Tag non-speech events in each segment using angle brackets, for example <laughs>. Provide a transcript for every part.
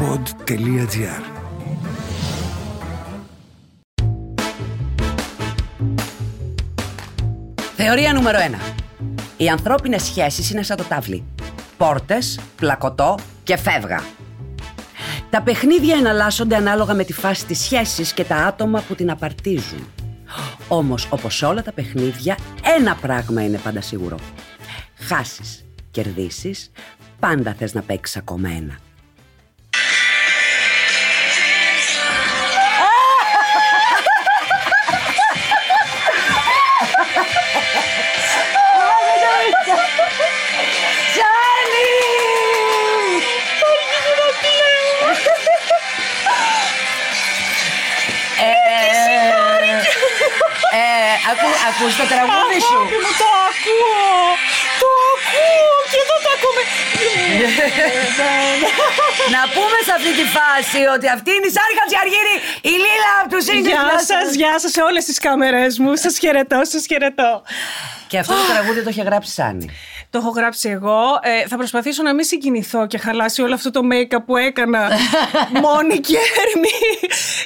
pod.gr Θεωρία νούμερο 1. Οι ανθρώπινες σχέσεις είναι σαν το τάβλι. Πόρτες, πλακωτό και φεύγα. Τα παιχνίδια εναλλάσσονται ανάλογα με τη φάση της σχέσης και τα άτομα που την απαρτίζουν. Όμως, όπως σε όλα τα παιχνίδια, ένα πράγμα είναι πάντα σίγουρο. Χάσεις, κερδίσεις, πάντα θες να παίξεις ακόμα ένα. Ακούς το τραγούδι σου. Αγάπη μου, το ακούω! Το ακούω και εδώ το ακούμε. <laughs> Να πούμε σε αυτή τη φάση ότι αυτή είναι η Σάρη Χατζιαργύρη, η Λίλα από τους Ίγκρις. Γεια σας, γεια σας σε όλες τις κάμερες μου. Σας χαιρετώ, σας χαιρετώ. Και αυτό το τραγούδι το είχε γράψει Σάνι. Το έχω γράψει εγώ. Ε, θα προσπαθήσω να μην συγκινηθώ και χαλάσει όλο αυτό το make-up που έκανα <laughs> μόνη και έρμη.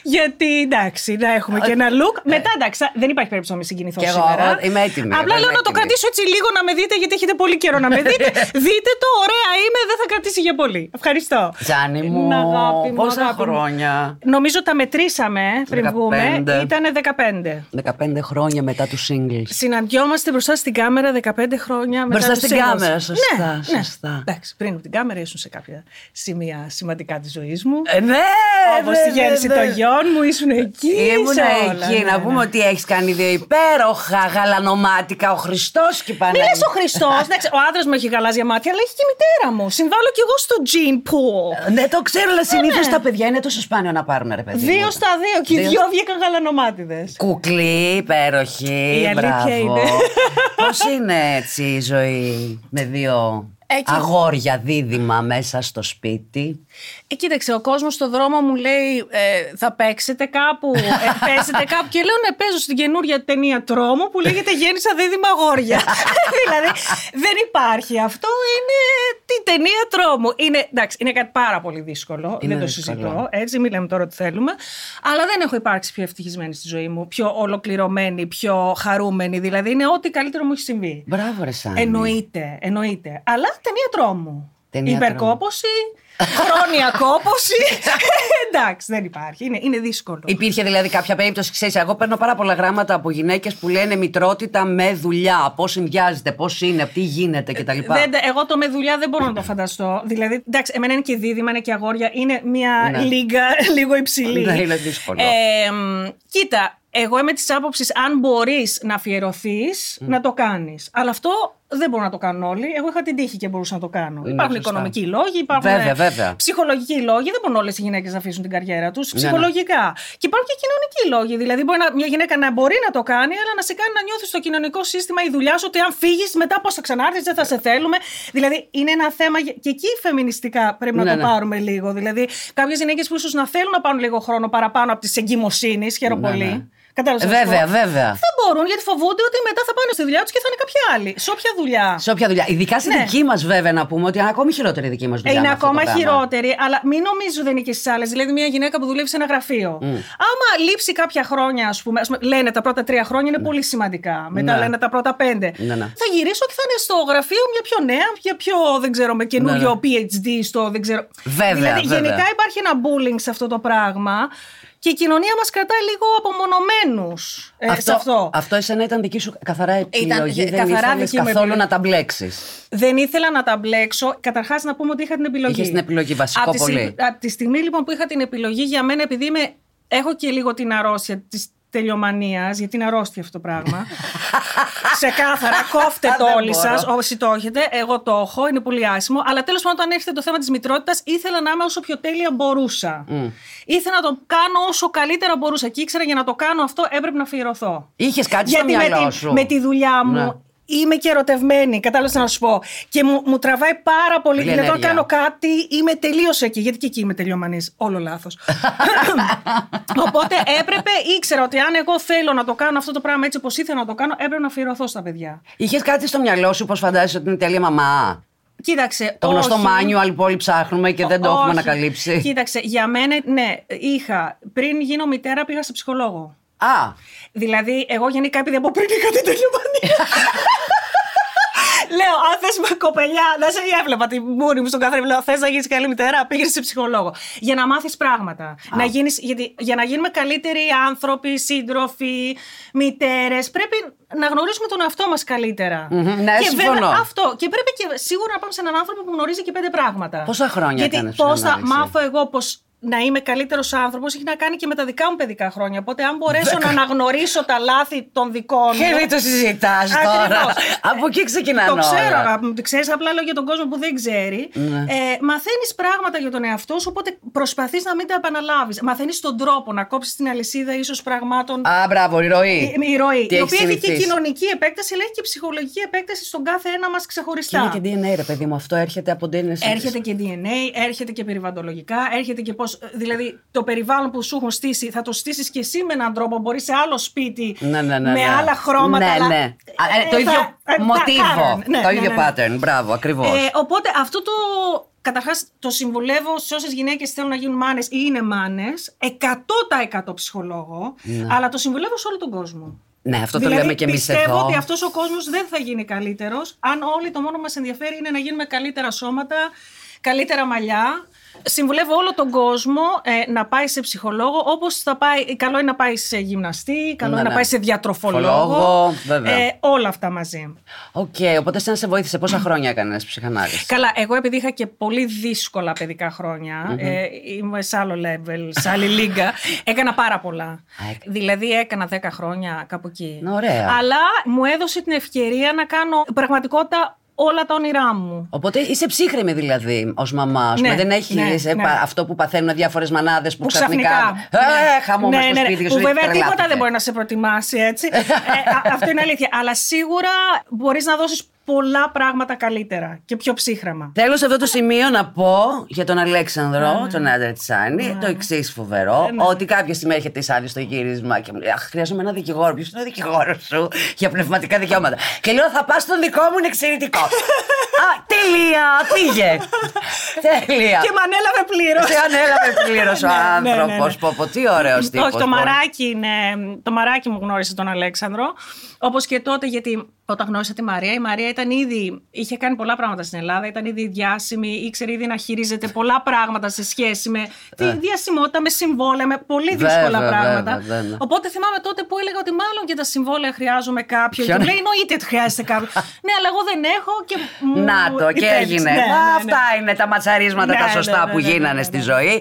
Γιατί εντάξει, να έχουμε και ένα look. Μετά εντάξει, θα- δεν υπάρχει περίπτωση να μην συγκινηθώ Κι εγώ, σήμερα. εγώ είμαι έτοιμη, εγώ Απλά είμαι λέω να το έτοιμη. κρατήσω έτσι λίγο να με δείτε, γιατί έχετε πολύ καιρό να με <laughs> δείτε. δείτε το, ωραία είμαι, δεν θα κρατήσει για πολύ. Ευχαριστώ. Τζάνι μου, Να, αγάπη μου, πόσα αγάπη μου. χρόνια; Νομίζω τα μετρήσαμε πριν 15. βγούμε. Ήταν 15. 15 χρόνια μετά τους singles. Συναντιόμαστε μπροστά στην κάμερα 15 χρόνια μετά Μπροστά τους στην singles. κάμερα, σωστά, Ναι, σωστά. Ναι. Εντάξει, πριν από την κάμερα ήσουν σε κάποια σημεία σημαντικά της ζωής μου. Ε, ναι, Όπως ναι, τη ναι, γέννηση ναι. των γιών μου, ήσουν εκεί. Ήμουν σε όλα, εκεί. ναι, να ναι. πούμε ότι έχεις κάνει δύο υπέροχα γαλανομάτικα. Ο Χριστός και η Μη Παναγία. λες ο Χριστός. ο άντρας μου έχει γαλάζια μάτια, αλλά έχει και η μητέρα μου. Συμβάλλω κι εγώ στο gene pool. Ναι, το ξέρω, αλλά συνήθως ναι. τα παιδιά είναι τόσο σπάνιο να πάρουν ρε παιδί. Δύο μου. στα δύο και οι Δύο δυο βγήκαν γαλανομάτιδες. Κουκλή, υπέροχη. Η αλήθεια είναι. Πώς είναι έτσι η ζωή; Με δύο Έτσι. αγόρια δίδυμα μέσα στο σπίτι. Ε, κοίταξε, ο κόσμος στο δρόμο μου λέει ε, θα παίξετε κάπου, ε, <laughs> παίζετε κάπου. Και λέω ναι, παίζω στην καινούρια ταινία τρόμου που λέγεται Γέννησα δίδυμα αγόρια. <laughs> <laughs> δηλαδή δεν υπάρχει. Αυτό είναι την ταινία τρόμου. Είναι, εντάξει, είναι κάτι πάρα πολύ δύσκολο. Είναι δεν το δύσκολο. συζητώ. Έτσι, μην λέμε τώρα ότι θέλουμε. Αλλά δεν έχω υπάρξει πιο ευτυχισμένη στη ζωή μου, πιο ολοκληρωμένη, πιο χαρούμενη. Δηλαδή είναι ό,τι καλύτερο μου έχει συμβεί. Μπράβο, ρε Σάνι. Εννοείται, εννοείται. Αλλά ταινία τρόμου. Ταινία Υπερκόπωση, χρόνια κόπωση. Εντάξει, δεν υπάρχει. Είναι, είναι δύσκολο. Υπήρχε δηλαδή κάποια περίπτωση, ξέρεις, εγώ παίρνω πάρα πολλά γράμματα από γυναίκες που λένε μητρότητα με δουλειά. Πώς συνδυάζεται, πώς είναι, τι γίνεται κτλ. Δεν, εγώ το με δουλειά δεν μπορώ να το φανταστώ. Δηλαδή, εντάξει, εμένα είναι και δίδυμα, είναι και αγόρια. Είναι μια Ναι. λίγα <laughs> λίγο υψηλή. Ναι, είναι δύσκολο. Ε, μ, κοίτα, εγώ είμαι της άποψης αν μπορείς να αφιερωθείς, να το κάνεις. Αλλά αυτό δεν μπορούν να το κάνουν όλοι. Εγώ είχα την τύχη και μπορούσα να το κάνω. Είναι υπάρχουν σωστά. οικονομικοί λόγοι, υπάρχουν Βέβαια, ε, βέβαια. ψυχολογικοί λόγοι. Δεν μπορούν όλες οι γυναίκες να αφήσουν την καριέρα τους. Ναι, Ψυχολογικά. Και υπάρχουν και κοινωνικοί λόγοι. Δηλαδή, μπορεί να, μια γυναίκα να μπορεί να το κάνει, αλλά να σε κάνει να νιώθεις στο κοινωνικό σύστημα η δουλειά σου ότι αν φύγεις, μετά πώς θα ξανάρθεις, δεν θα σε θέλουμε. Δηλαδή, είναι ένα θέμα. για- Και εκεί φεμινιστικά πρέπει να Ναι, το ναι. πάρουμε λίγο. Δηλαδή, κάποιες γυναίκες που ίσως να θέλουν να πάρουν λίγο χρόνο παραπάνω από τη εγκυμοσύνης, χαίρομαι Ναι, πολύ. Ναι. Κατάλαβες Ε, τι να σου βέβαια, πω; βέβαια. Δεν μπορούν γιατί φοβούνται ότι μετά θα πάνε στη δουλειά τους και θα είναι κάποια άλλη. Σε όποια δουλειά. Σε όποια δουλειά. Ειδικά στη Ναι. δική μας, βέβαια, να πούμε ότι είναι ακόμη χειρότερη η δική μας δουλειά. Είναι με αυτό το ακόμα πράγμα. χειρότερη, αλλά μην νομίζω δεν είναι και στις άλλες. Δηλαδή, μια γυναίκα που δουλεύει σε ένα γραφείο. Άμα λείψει κάποια χρόνια, ας πούμε, ας πούμε, λένε τα πρώτα τρία χρόνια είναι πολύ σημαντικά. Μετά Ναι. λένε τα πρώτα πέντε. Ναι, ναι. Θα γυρίσω και θα είναι στο γραφείο μια πιο νέα, μια πιο, δεν ξέρω, με καινούριο Ναι, PhD στο, δεν ξέρω. Βέβαια, δηλαδή, βέβαια. γενικά υπάρχει ένα bullying σε αυτό το πράγμα. Και η κοινωνία μας κρατάει λίγο απομονωμένους ε, σε αυτό. αυτό εσένα ήταν δική σου καθαρά επιλογή. ε, δεν καθαρά ήθελες δική μου καθόλου επιλογή. να τα μπλέξεις. Δεν ήθελα να τα μπλέξω. Καταρχάς, να πούμε ότι είχα την επιλογή. Είχες την επιλογή, βασικό από τη, πολύ. στιγμ- από τη στιγμή λοιπόν που είχα την επιλογή, για μένα, επειδή είμαι, έχω και λίγο την αρρώστια της τελειομανίας, γιατί είναι αρρώστια αυτό το πράγμα. <laughs> Ξεκάθαρα, κόφτε το Δεν όλοι μπορώ. σας, όσοι το έχετε. Εγώ το έχω, είναι πολύ άσχημο. Αλλά τέλος πάντων, όταν έρχεται το θέμα της μητρότητας, ήθελα να είμαι όσο πιο τέλεια μπορούσα. Ήθελα να το κάνω όσο καλύτερα μπορούσα. Και ήξερα για να το κάνω αυτό έπρεπε να αφιερωθώ. Είχες κάτι στο Γιατί με μυαλό τη, σου; με τη δουλειά μου Ναι. Είμαι και ερωτευμένη, κατάλαβες να σου πω. Και μου, μου τραβάει πάρα πολύ. Πολύ Δηλαδή, όταν ενέργεια. κάνω κάτι, είμαι τελείως εκεί. Γιατί και εκεί είμαι τελειομανής. Όλο λάθος. <laughs> Οπότε έπρεπε, ήξερα ότι αν εγώ θέλω να το κάνω αυτό το πράγμα έτσι όπως ήθελα να το κάνω, έπρεπε να αφιερωθώ στα παιδιά. Είχες κάτι στο μυαλό σου, πώ φαντάζεσαι ότι είναι τέλεια μαμά; Κοίταξε. Το γνωστό όχι. manual που όλοι ψάχνουμε και δεν το έχουμε Όχι. ανακαλύψει. Κοίταξε, για μένα, ναι, είχα. Πριν γίνω μητέρα, πήγα σε ψυχολόγο. Α, Δηλαδή, εγώ γενικά επειδή από πριν είχα την τελειομανία. <laughs> Λέω, αν θες με κοπελιά, να σε έβλεπα τη μούρη μου στον καθρέφτη. Λέω, θες να γίνεις καλή μητέρα, πήγαινε σε ψυχολόγο. Για να μάθεις πράγματα. Να γίνεις, γιατί, για να γίνουμε καλύτεροι άνθρωποι, σύντροφοι, μητέρες, πρέπει να γνωρίσουμε τον εαυτό μας καλύτερα. Μμμ, ναι, και συμφωνώ. αυτό. Και πρέπει και σίγουρα να πάμε σε έναν άνθρωπο που γνωρίζει και πέντε πράγματα. Πόσα χρόνια Γιατί έκανες πώ θα ψυχανάλυση; μάθω εγώ πώ να είμαι καλύτερος άνθρωπος έχει να κάνει και με τα δικά μου παιδικά χρόνια. Οπότε, αν μπορέσω να αναγνωρίσω τα λάθη των δικών και μου. μην το συζητάς τώρα. Ακριβώς. Από εκεί ξεκινάνε Το ξέρω, όλα. αγάπη μου. Ξέρεις, απλά λέω για τον κόσμο που δεν ξέρει. Ναι. Ε, Μαθαίνεις πράγματα για τον εαυτό σου, οπότε προσπαθείς να μην τα επαναλάβεις. Μαθαίνεις τον τρόπο να κόψεις την αλυσίδα ίσως πραγμάτων. Α, μπράβο, η ροή. Η, η ροή. Τι η έχεις οποία έχει και συνηθίσει. κοινωνική επέκταση, αλλά έχει και ψυχολογική επέκταση στον κάθε ένα μας Και ξεχωριστά. είναι και DNA, ρε παιδί μου, αυτό έρχεται από DNA. Έρχεται και DNA, έρχεται και περιβαλλοντολογικά, έρχεται και πώς. Δηλαδή, το περιβάλλον που σου έχουν στήσει, θα το στήσεις και εσύ με έναν τρόπο. Μπορεί σε άλλο σπίτι, Ναι, ναι, ναι, με ναι. άλλα χρώματα. Ναι, αλλά- ναι. Α, ε, το ε, ίδιο θα- ε, μοτίβο. pattern. Ναι, το ναι, ίδιο ναι, ναι. pattern. Μπράβο, ακριβώς. Ε, οπότε αυτό το. Καταρχάς, το συμβουλεύω σε όσες γυναίκες θέλουν να γίνουν μάνες ή είναι μάνες, 100% ψυχολόγο, αλλά το συμβουλεύω σε όλο τον κόσμο. ναι, αυτό το δηλαδή, λέμε και εμείς πιστεύω εδώ. ότι αυτός ο κόσμος δεν θα γίνει καλύτερος αν όλοι το μόνο που μας ενδιαφέρει είναι να γίνουμε καλύτερα σώματα, καλύτερα μαλλιά. Συμβουλεύω όλο τον κόσμο ε, να πάει σε ψυχολόγο, όπως θα πάει. Καλό είναι να πάει σε γυμναστή, καλό Ναι, είναι να ναι. πάει σε διατροφολόγο. Φολόγο, βέβαια. Ε, όλα αυτά μαζί. Οκ, οπότε σε σε βοήθησε. Πόσα χρόνια έκανες ψυχανάλυση; Καλά, εγώ επειδή είχα και πολύ δύσκολα παιδικά χρόνια, ε, είμαι σε άλλο level, σε άλλη λίγκα, <laughs> έκανα πάρα πολλά. έκα- δηλαδή έκανα 10 χρόνια κάπου εκεί. Ωραία. Αλλά μου έδωσε την ευκαιρία να κάνω πραγματικότητα όλα τα όνειρά μου. Οπότε είσαι ψύχρεμη δηλαδή ως μαμά. ας πούμε. Ναι, δεν έχεις ναι, είσαι ναι. πα- αυτό που παθαίνουν διάφορες μανάδες που, Που ξαφνικά. Ε, χαμό ναι, μες στο ναι, ναι, σπίτι και Που σου λέει, βέβαια τίποτα «Τρελάθηκε». δεν μπορεί να σε προετοιμάσει έτσι. <laughs> ε, α- αυτό είναι αλήθεια. Αλλά σίγουρα μπορείς να δώσεις πολλά πράγματα καλύτερα και πιο ψύχρεμα. Θέλω σε αυτό το σημείο να πω για τον Αλέξανδρο, τον άντρα της Άννη, το εξής φοβερό. Ότι κάποια στιγμή έρχεται η Σάνη στο γύρισμα και μου λέει: Αχ, χρειάζομαι ένα δικηγόρο. Ποιος είναι ο δικηγόρος σου για πνευματικά δικαιώματα; Και λέω: Θα πας στον δικό μου, είναι εξαιρετικό. Α, τελεία, πήγε. <laughs> Τέλεια. Και με ανέλαβε πλήρως. Σε ανέλαβε πλήρως ο <laughs> Ναι, ναι, ναι, άνθρωπος. ναι. Πω, πω, τι ωραίος τύπος. Όχι, το μαράκι είναι. Το μαράκι μου γνώρισε τον Αλέξανδρο. Όπως και τότε, γιατί όταν γνώρισα τη Μαρία, η Μαρία ήταν ήδη. είχε κάνει πολλά πράγματα στην Ελλάδα, ήταν ήδη διάσημη, ήξερε ήδη να χειρίζεται πολλά πράγματα σε σχέση με τη διασημότητα, με συμβόλαια, με πολύ Ε. Βέβαια, δύσκολα βέβαια, πράγματα. βέβαια. Οπότε θυμάμαι τότε που έλεγα ότι μάλλον και τα συμβόλαια χρειάζομαι κάποιον. Ποιον; Και μου λέει εννοείται ότι χρειάζεται κάποιον. <laughs> ναι, αλλά εγώ δεν έχω και. μου Να το, και υπέδειξε. έγινε. Ναι, Μα ναι, ναι. Αυτά είναι τα ματσαρίσματα Ναι, τα ναι, σωστά ναι, που ναι, γίνανε ναι, στη ναι. ζωή.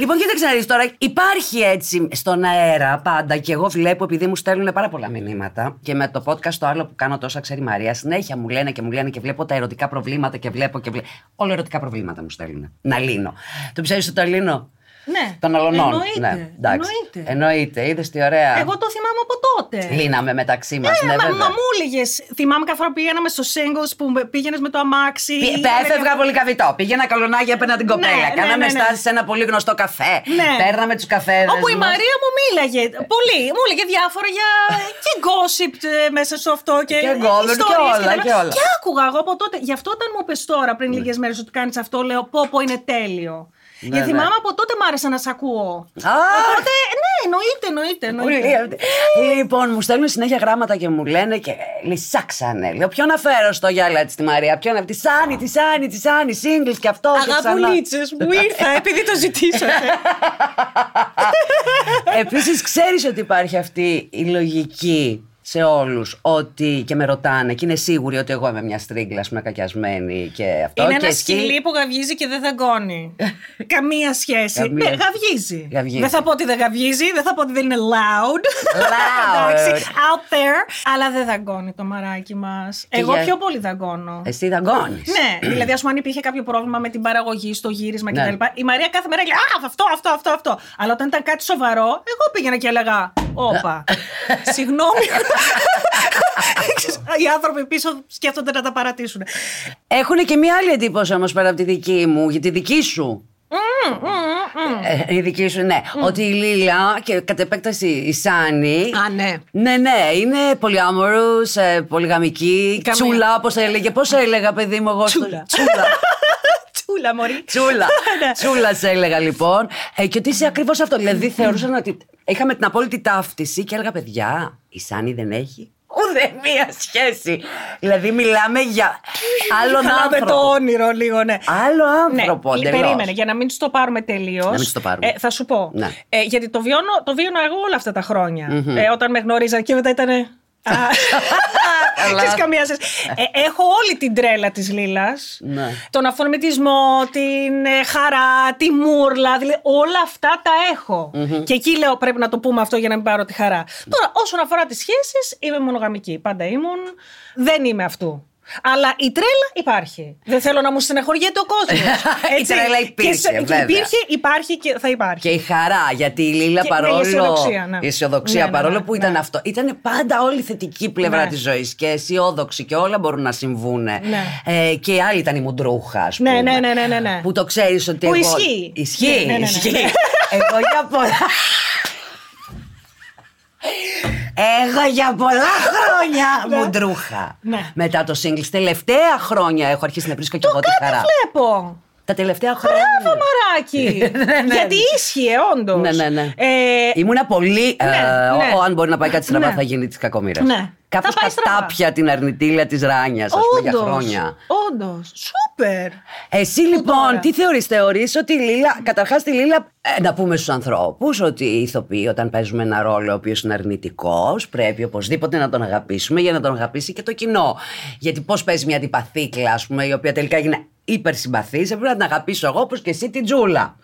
Λοιπόν, κοίταξε να δεις τώρα, υπάρχει έτσι στον αέρα πάντα και εγώ βλέπω επειδή μου στέλνουν πάρα πολλά μηνύματα και με το podcast το άλλο που κάνω τόσα ξέρει η Μαρία, συνέχεια μου λένε και μου λένε και βλέπω τα ερωτικά προβλήματα και βλέπω και βλέπω. Όλα ερωτικά προβλήματα μου στέλνουν. Να λύνω. Το πιστεύει ότι το λύνω; Ναι. Των αλωνών. Εννοείται. Ναι, εντάξει. Εννοείται. Εννοείται. Είδες τι ωραία. Εγώ το θυμάμαι από τότε. Λύναμε μεταξύ μας. Ε, ναι, μα, βέβαια. μα μου έλεγες. Θυμάμαι κάθε φορά που πηγαίναμε στο singles που πήγαινες με το αμάξι. Πι- Είχαμε Έφευγα πολύ καβιτό. Πήγαινα καλονάγια, έπαιρνα την κοπέλα. ναι, Κάναμε ναι, ναι. στάσεις σε ένα πολύ γνωστό καφέ. Ναι. Παίρναμε τους καφέδες. Όπου η Μαρία μου μίλαγε πολύ. Μου έλεγε διάφορα για. <laughs> και gossip ε, μέσα σε αυτό. Και, Και golden και ιστορίες όλα, τα- και όλα. Και άκουγα εγώ από τότε. Γι' αυτό όταν μου πες τώρα πριν λίγες μέρες ότι κάνεις αυτό, λέω πω πω είναι τέλειο. Ναι, Γιατί ναι. θυμάμαι από τότε μ' άρεσε να σ' ακούω. Α! Οπότε, ναι, εννοείται, εννοείται. εννοείται. Πολύ αυτή. Λοιπόν, μου στέλνουν συνέχεια γράμματα και μου λένε και λυσάξανε. Λέω, ποιον να φέρω στο γυάλα τη τη Μαρία, ποιον να τη Σάνι, τη Σάνι, τη Σάνι, σύγκλι και αυτό. και ξανά. Αγαπουλίτσες μου ήρθα επειδή το ζητήσατε. <laughs> Επίσης, ξέρεις ότι υπάρχει αυτή η λογική σε όλους ότι και με ρωτάνε και είναι σίγουροι ότι εγώ είμαι μια στρίγκλα, με κακιασμένη και αυτό. Είναι και ένας εσύ- σκυλί που γαυγίζει και δεν δαγκώνει. <laughs> Καμία σχέση. Καμία- Ναι, γαυγίζει. Γαυγίζει. Δεν θα πω ότι δεν γαυγίζει, δεν θα πω ότι δεν είναι loud. Loud. <laughs> Εντάξει, out there. Αλλά δεν δαγκώνει το μαράκι μας. Εγώ για- πιο πολύ δαγκώνω. Εσύ δαγκώνεις. Ναι, δηλαδή, ας πούμε, αν υπήρχε κάποιο πρόβλημα με την παραγωγή, στο γύρισμα Ναι. κτλ. Η Μαρία κάθε μέρα έλεγε Α, αυτό, αυτό, αυτό, αυτό. Αλλά όταν ήταν κάτι σοβαρό, εγώ πήγαινα και έλεγα Όπα. <laughs> Συγγνώμη. <laughs> Οι άνθρωποι πίσω σκέφτονται να τα παρατήσουν. Έχουν και μία άλλη εντύπωση όμως πέρα από τη δική μου, για τη δική σου. Ε, η δική σου, ναι. Ότι η Λίλα και κατ' επέκταση η Σάνι. Α, ναι. Ναι, ναι, είναι πολυάμορους, ε, πολυγαμική. Καμία. Τσούλα, όπως έλεγε. Πώς έλεγα, παιδί μου, εγώ. στο- Τσούλα. Τσούλα. <laughs> Τσούλα, μωρή. Τσούλα. <laughs> Ναι. Τσούλα, σε έλεγα λοιπόν. Ε, και ότι είσαι ακριβώς αυτό. Δηλαδή θεωρούσαν ότι είχαμε την απόλυτη ταύτιση και έλεγα, παιδιά, η Σάνι δεν έχει ούτε μία σχέση. Δηλαδή μιλάμε για άλλον Χαλάμε το άνθρωπο. όνειρο λίγο, ναι. Άλλο άνθρωπο. Ναι, εντελώς. περίμενε, για να μην στο πάρουμε τελείως. Να μην στο πάρουμε. θα σου πω. Ναι. Ε, γιατί το βιώνω, το βίωνα εγώ όλα αυτά τα χρόνια. Ε, όταν με γνωρίζαν και μετά ήταν. <laughs> Καλά. Ξέρεις καμία σχέση. Ε, έχω όλη την τρέλα της Λίλας. Ναι. Τον αφορμητισμό, την ε, χαρά, τη μούρλα. Δηλαδή όλα αυτά τα εχω Και εκεί λέω πρέπει να το πούμε αυτό για να μην πάρω τη χαρά. Τώρα όσον αφορά τις σχέσεις είμαι μονογαμική. Πάντα ήμουν. Δεν είμαι αυτού. Αλλά η τρέλα υπάρχει. Δεν θέλω να μου στεναχωριέται ο κόσμος. <laughs> Η τρέλα υπήρχε, βέβαια. Υπήρχε, υπάρχει και θα υπάρχει. Και η χαρά, γιατί η Λίλα Και- παρόλο. ναι, η αισιοδοξία, ναι. η αισιοδοξία, Ναι, ναι, παρόλο ναι, που ήταν ναι. αυτό. Ήταν πάντα όλη η θετική πλευρά Ναι. της ζωής και αισιόδοξη και όλα μπορούν να συμβούν. Ναι. Ε, και η άλλη ήταν η μουντρούχα, ας πούμε. Ναι, ναι, ναι, ναι, ναι, ναι. Που το ξέρεις ότι. Που εγώ... ισχύει. Ισχύει, Ναι, ναι, ναι, ναι. ισχύει. εγώ για πολλά. <laughs> Εγώ για πολλά χρόνια μουντρούχα. Ναι. Μετά το singles, τελευταία χρόνια έχω αρχίσει να βρίσκω και εγώ τη χαρά. Βλέπω. Τα τελευταία χρόνια. Μπράβο, μαράκι. <laughs> Ναι, ναι. Γιατί ίσχυε, όντως. Ναι, ναι, ναι. Ε, Ήμουνα πολύ. ε, ναι. ο- αν μπορεί να πάει κάτι στραβά, Ναι. θα γίνει της κακομοίρας. Ναι. Κάπως Θα πάει τα στραβά. τάπια την αρνητήλα της Ράνιας, ας πούμε, για χρόνια. Όντως. Σούπερ. Εσύ λοιπόν, τώρα. τι θεωρείς, θεωρείς ότι η Λίλα, καταρχάς τη Λίλα, ε, να πούμε στους ανθρώπους ότι οι ηθοποιοί όταν παίζουμε ένα ρόλο ο οποίος είναι αρνητικός πρέπει οπωσδήποτε να τον αγαπήσουμε για να τον αγαπήσει και το κοινό. Γιατί πώς παίζει μια αντιπαθήκλα, ας πούμε, η οποία τελικά έγινε υπερσυμπαθής, έπρεπε να την αγαπήσω εγώ όπως και εσύ την Τζούλα.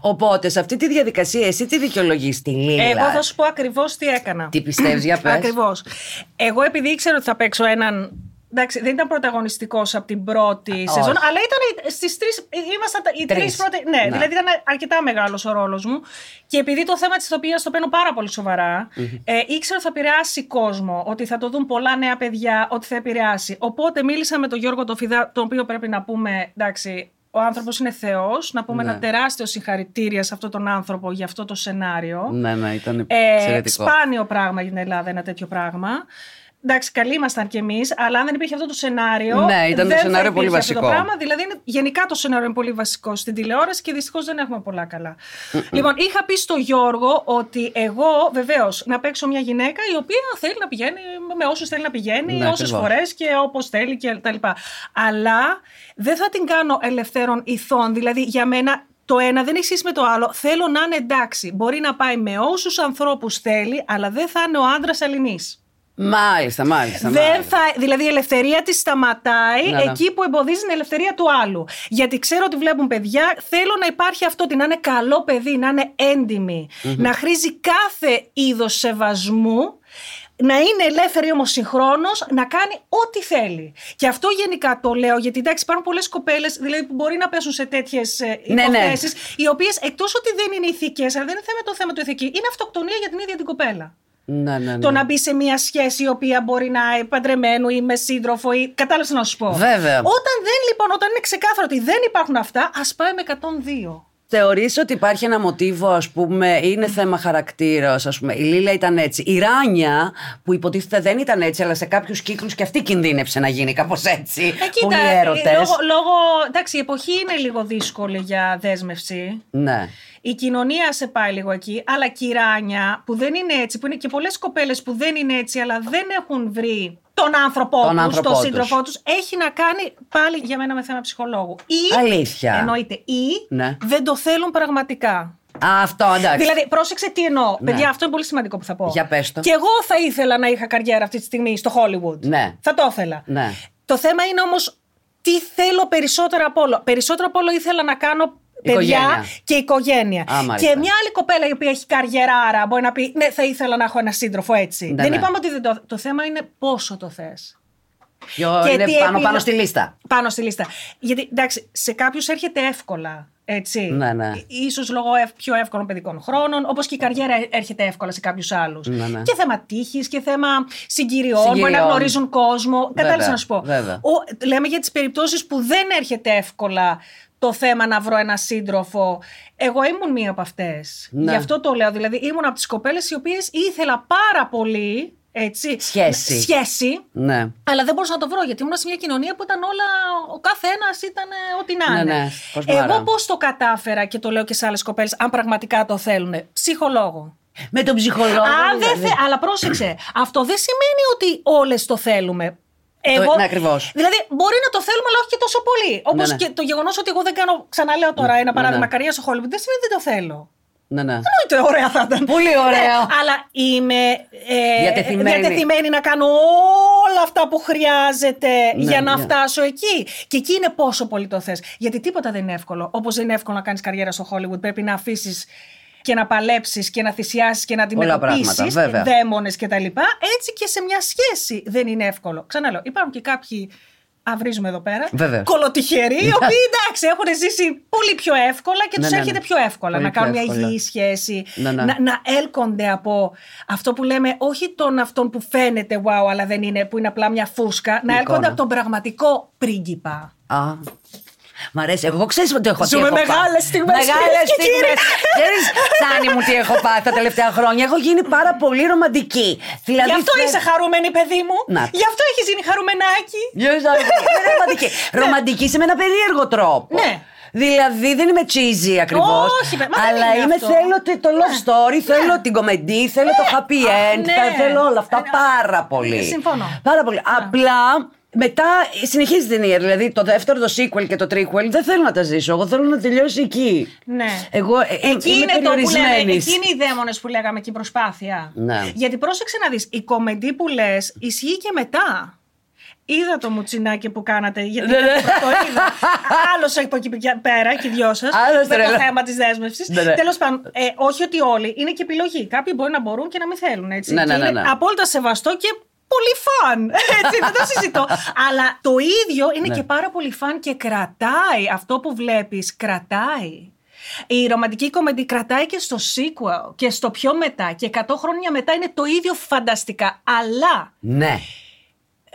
Οπότε σε αυτή τη διαδικασία εσύ τι δικαιολογείς τη Λίλα; Εγώ θα σου πω ακριβώς τι έκανα. Τι πιστεύεις, για <clears throat> πες. Ακριβώς. Εγώ επειδή ήξερα ότι θα παίξω έναν. Εντάξει, δεν ήταν πρωταγωνιστικός από την πρώτη σεζόν, αλλά ήταν στις τρεις. Ήμασταν τα- οι τρεις Τρεις. πρώτε. Ναι, Ναι. δηλαδή ήταν αρκετά μεγάλος ο ρόλος μου. Και επειδή το θέμα της ηθοποιίας το παίρνω πάρα πολύ σοβαρά, ε, ήξερα ότι θα επηρεάσει κόσμο, ότι θα το δουν πολλά νέα παιδιά, ότι θα επηρεάσει. Οπότε μίλησα με τον Γιώργο το Φιδά, τον οποίο πρέπει να πούμε, εντάξει, ο άνθρωπος είναι Θεός. Να πούμε Ναι. ένα τεράστιο συγχαρητήρια σε αυτόν τον άνθρωπο για αυτό το σενάριο. Ναι, ναι, ήταν Ε, εξαιρετικό. σπάνιο πράγμα για την Ελλάδα ένα τέτοιο πράγμα. Εντάξει, καλοί ήμασταν κι εμείς, αλλά αν δεν υπήρχε αυτό το σενάριο. Ναι, ήταν το δεν θα σενάριο πολύ υπήρχε αυτό βασικό. Το πράγμα. Δηλαδή, είναι, γενικά το σενάριο είναι πολύ βασικό στην τηλεόραση και δυστυχώς δεν έχουμε πολλά καλά. Λοιπόν, είχα πει στο Γιώργο ότι εγώ βεβαίως να παίξω μια γυναίκα η οποία θέλει να πηγαίνει με όσους θέλει να πηγαίνει, Ναι, όσες ακριβώς. φορές και όπως θέλει και τα λοιπά. Αλλά δεν θα την κάνω ελευθέρων ηθών. Δηλαδή, για μένα το ένα δεν έχει σχέση με το άλλο. Θέλω να είναι εντάξει. Μπορεί να πάει με όσους ανθρώπους θέλει, αλλά δεν θα είναι ο άντρας Αλληνή. Μάλιστα, μάλιστα. Δεν μάλιστα. θα, δηλαδή η ελευθερία της σταματάει Ναι, ναι. εκεί που εμποδίζει την ελευθερία του άλλου. Γιατί ξέρω ότι βλέπουν παιδιά, θέλω να υπάρχει αυτό, ότι να είναι καλό παιδί, να είναι έντιμη, να χρήζει κάθε είδος σεβασμού. Να είναι ελεύθερη όμω συγχρόνω να κάνει ό,τι θέλει. Και αυτό γενικά το λέω, γιατί εντάξει, υπάρχουν πολλές κοπέλες δηλαδή, που μπορεί να πέσουν σε τέτοιες Ναι, ναι. υποθέσεις, οι οποίες εκτός ότι δεν είναι ηθικές, αλλά δεν είναι θέμα το θέμα του ηθική, είναι αυτοκτονία για την ίδια την κοπέλα. Ναι, ναι, ναι. Το να μπει σε μια σχέση η οποία μπορεί να είναι παντρεμένου ή με σύντροφο ή. Κατάλαβες να σου πω; Βέβαια. Όταν δεν λοιπόν, όταν είναι ξεκάθαρο ότι δεν υπάρχουν αυτά, ας πάει με 102. Θεωρείς ότι υπάρχει ένα μοτίβο, ας πούμε, είναι θέμα χαρακτήρας, ας πούμε. Η Λίλα ήταν έτσι. Η Ράνια, που υποτίθεται δεν ήταν έτσι, αλλά σε κάποιους κύκλους και αυτή κινδύνεψε να γίνει κάπως έτσι. Ε, κοίτα, Πολύ ε, έρωτες. λόγω, λόγω. Εντάξει, η εποχή είναι λίγο δύσκολη για δέσμευση. Ναι. Η κοινωνία σε πάει λίγο εκεί, αλλά και η Ράνια που δεν είναι έτσι, που είναι και πολλές κοπέλες που δεν είναι έτσι, αλλά δεν έχουν βρει τον άνθρωπό Τον τους, άνθρωπό τον τους. σύντροφό τους, έχει να κάνει πάλι για μένα με θέμα ψυχολόγου. Ή, Αλήθεια. Εννοείται. Ή Ναι. δεν το θέλουν πραγματικά. Α, αυτό εντάξει. Δηλαδή, πρόσεξε τι εννοώ. Ναι. Παιδιά, αυτό είναι πολύ σημαντικό που θα πω. Για πες το. Και εγώ θα ήθελα να είχα καριέρα αυτή τη στιγμή στο Hollywood. Ναι. Θα το ήθελα. Ναι. Το θέμα είναι όμως τι θέλω περισσότερο από όλο. Περισσότερο από όλο ήθελα να κάνω παιδιά Οικογένεια. και οικογένεια. Α, μάλιστα. και μια άλλη κοπέλα η οποία έχει καριεράρα μπορεί να πει Ναι, θα ήθελα να έχω ένα σύντροφο έτσι. Ναι, δεν ναι. είπαμε ότι δεν το. Το θέμα είναι πόσο το θες. Ποιο Και είναι τι πάνω, επιλο- πάνω στη λίστα. Πάνω στη λίστα. Γιατί εντάξει, σε κάποιους έρχεται εύκολα. Έτσι. Ναι, ναι. Ίσως λόγω ευ- πιο εύκολων παιδικών χρόνων, όπως και η καριέρα έρχεται εύκολα σε κάποιους άλλους. Ναι, ναι. Και θέμα τύχης και θέμα συγκυριών, Συγκυριών. μπορεί να γνωρίζουν κόσμο. Κατάλαβες Βέβαια, να σου πω. βέβαια. Ο, λέμε για τις περιπτώσεις που δεν έρχεται εύκολα το θέμα να βρω ένα σύντροφο. Εγώ ήμουν μία από αυτές. Ναι. Γι' αυτό το λέω. Δηλαδή, ήμουν από τις κοπέλες οι οποίες ήθελα πάρα πολύ. Έτσι, Σχέση. σχέση Ναι. αλλά δεν μπορούσα να το βρω γιατί ήμουν σε μια κοινωνία που ήταν όλα. Ο κάθε ένα ήταν ε, ό,τι να Ναι, είναι. ναι, κοσμάρα. Εγώ πώς το κατάφερα και το λέω και σε άλλες κοπέλες, αν πραγματικά το θέλουν. Ψυχολόγο. Με τον ψυχολόγο. Αν δεν δηλαδή. θε... Αλλά πρόσεξε, αυτό δεν σημαίνει ότι όλες το θέλουμε. Εγώ, ναι, ακριβώς. Δηλαδή, μπορεί να το θέλουμε, αλλά όχι και τόσο πολύ. Όπως Ναι, ναι. και το γεγονός ότι εγώ δεν κάνω. Ξαναλέω τώρα ένα ναι, παράδειγμα ναι. καριέρας στο Hollywood, δεν σημαίνει ότι δεν το θέλω. Ναι, ναι. Εννοείται, ωραία θα ήταν. Πολύ ωραίο. Ναι, αλλά είμαι ε, Διατεθειμένη. διατεθειμένη να κάνω όλα αυτά που χρειάζεται Ναι, για να ναι. φτάσω εκεί. Και εκεί είναι πόσο πολύ το θες. Γιατί τίποτα δεν είναι εύκολο. Όπως δεν είναι εύκολο να κάνεις καριέρα στο Hollywood, πρέπει να αφήσεις και να παλέψεις και να θυσιάσεις και να Πολλά πράγματα, αντιμετωπίσεις βέβαια. δαίμονες κτλ. Έτσι και σε μια σχέση δεν είναι εύκολο. Ξαναλέω, υπάρχουν και κάποιοι. Αυρίζουμε εδώ πέρα. Βεβαίως. Κολοτυχεροί, οι οποίοι εντάξει έχουν ζήσει πολύ πιο εύκολα και Ναι, τους ναι, έρχεται ναι. πιο εύκολα Πολύ να πιο κάνουν μια εύκολα. υγιή σχέση. Ναι, ναι. Να, να έλκονται από αυτό που λέμε, όχι τον αυτόν που φαίνεται wow, αλλά δεν είναι, που είναι απλά μια φούσκα, να Εικόνα. έλκονται από τον πραγματικό πρίγκιπα. Α. Μ' αρέσει. Εγώ ξέρω ότι έχω Ζούμε τι έχω μεγάλες πάθει. στιγμές, Μεγάλες κυρίες και στιγμέ. Ξέρεις, Σάνι μου, τι έχω πάθει τα τελευταία χρόνια. Έχω γίνει πάρα πολύ ρομαντική. Δηλαδή, Γι' αυτό θε- είσαι χαρούμενη, παιδί μου. Να. Γι' αυτό έχεις γίνει χαρούμενάκι. Γεια σας. Είναι ρομαντική. Ρομαντική σε με ένα περίεργο τρόπο. Ναι. Δηλαδή δεν είμαι cheesy ακριβώς. Όχι, μα δεν Αλλά είναι είμαι, αυτό. θέλω το, το love story, θέλω την κομμεντή, θέλω το happy end, ναι. θα- θέλω όλα αυτά Ναι. πάρα πολύ. Συμφωνώ. Πάρα πολύ. Απλά μετά συνεχίζει την ταινία. Δηλαδή το δεύτερο, το sequel και το prequel δεν θέλω να τα ζήσω. Εγώ θέλω να τελειώσει εκεί. Ναι. Εγώ ε, ε, Εκεί είμαι είναι το που λέμε, περιορισμένης. εκεί είναι οι δαίμονες που λέγαμε και η προσπάθεια. Ναι. Γιατί πρόσεξε να δεις, η κομμεντή που λες ισχύει και μετά. Είδα το μουτσινάκι που κάνατε, γιατί Ναι, ναι. το είδα. Άλλο από εκεί πέρα και οι δυο σας. Άλλος Με το τρελό. θέμα της δέσμευσης. Ναι, ναι. Τέλος πάντων, ε, όχι ότι όλοι, είναι και επιλογή. Κάποιοι μπορεί να μπορούν και να μην θέλουν. Έτσι. Ναι, ναι, Και ναι, είναι ναι. απόλυτα σεβαστό και πολύ φαν. <laughs> Έτσι, δεν το συζητώ. Αλλά το ίδιο είναι Ναι. και πάρα πολύ φαν και κρατάει. Αυτό που βλέπεις κρατάει. Η ρομαντική κομμεντή κρατάει και στο sequel και στο πιο μετά και 100 χρόνια μετά είναι το ίδιο φανταστικά. Αλλά Ναι.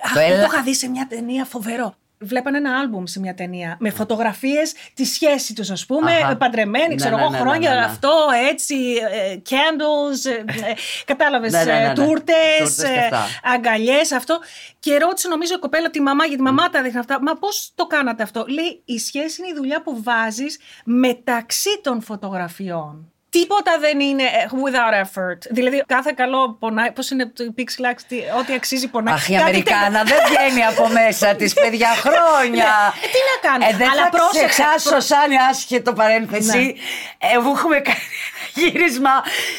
Αχ, Το δεν έλα- το είχα δει σε μια ταινία φοβερό. Βλέπανε ένα άλμπουμ σε μια ταινία με φωτογραφίες τη σχέση τους, ας πούμε, Αχα. παντρεμένοι, Ναι, ξέρω ναι, εγώ, ναι, ναι, χρόνια ναι, ναι. αυτό, έτσι, ε, candles, ε, <laughs> ε, κατάλαβες, Ναι, ναι, ναι, ναι. τούρτες, Τούρτες και αυτά. αγκαλιές, αυτό. Και ρώτησε, νομίζω, η κοπέλα τη μαμά, γιατί η μαμά τα δείχνει αυτά. Μα πώς το κάνατε αυτό; Λέει, η σχέση είναι η δουλειά που βάζεις μεταξύ των φωτογραφιών. Τίποτα δεν είναι ε, without effort. Δηλαδή, κάθε καλό πονάει. Πώς είναι το pixel art, τι- ό,τι αξίζει πονάει. Αχ, η Κάτι Αμερικάνα δεν βγαίνει από μέσα της, παιδιά, <laughs> χρόνια. Ε, τι να κάνω. Ε, δεν Αλλά θα πρόσεξε. ξεχάσω, σαν άσχετο παρένθεση. Ε, μου έχουμε κάνει ένα <laughs> γύρισμα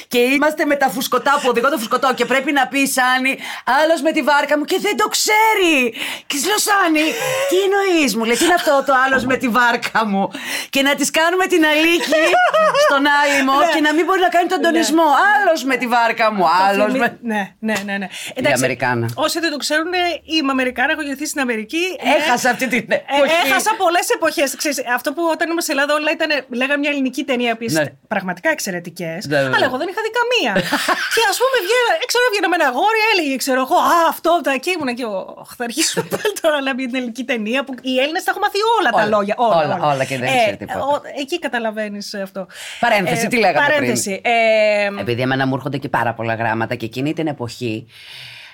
και είμαστε με τα φουσκωτά που οδηγώ το φουσκωτό και πρέπει να πει Σάνι, άλλος με τη βάρκα μου και δεν το ξέρει. Και της λέω Σάνι, τι εννοείς, μου λέει, τι είναι αυτό το άλλος με τη βάρκα μου. Και να της κάνουμε την αλήκη <laughs> στον άλυμο Ναι. Και να μην μπορεί να κάνει τον τονισμό. Άλλος με τη βάρκα μου, άλλος Θυμή- με. Ναι, ναι, ναι. ναι. Αμερικάνα. Όσοι δεν το ξέρουν, είμαι Αμερικάνα, έχω γεννηθεί στην Αμερική. Ναι. Έχασα αυτή την Ε, εποχή. έχασα πολλές εποχές. Αυτό που όταν ήμουν σε Ελλάδα, όλα ήταν. Λέγαμε μια ελληνική ταινία που Ναι. πραγματικά εξαιρετικές. Ναι, ναι, ναι. Αλλά εγώ δεν είχα δει καμία. <laughs> και ας πούμε, βγαίνα, ε, ξέρω, έβγαινα με ένα αγόρι, έλεγε, ξέρω εγώ, Α, αυτό, τα εκεί ήμουν και εγώ. «Οχ, Θα αρχίσουμε <laughs> πάλι τώρα να λέμε για την ελληνική ταινία που οι Έλληνες τα έχουν μάθει όλα, τα Όλα, λόγια. Όλα, όλα, όλα και δεν ξέρει τίποτα. ο- εκεί καταλαβαίνεις αυτό. Παρένθεση, τι λέγαμε πριν. Παρένθεση. Ε, Επειδή εμένα μου έρχονται και πάρα πολλά γράμματα και εκείνη την εποχή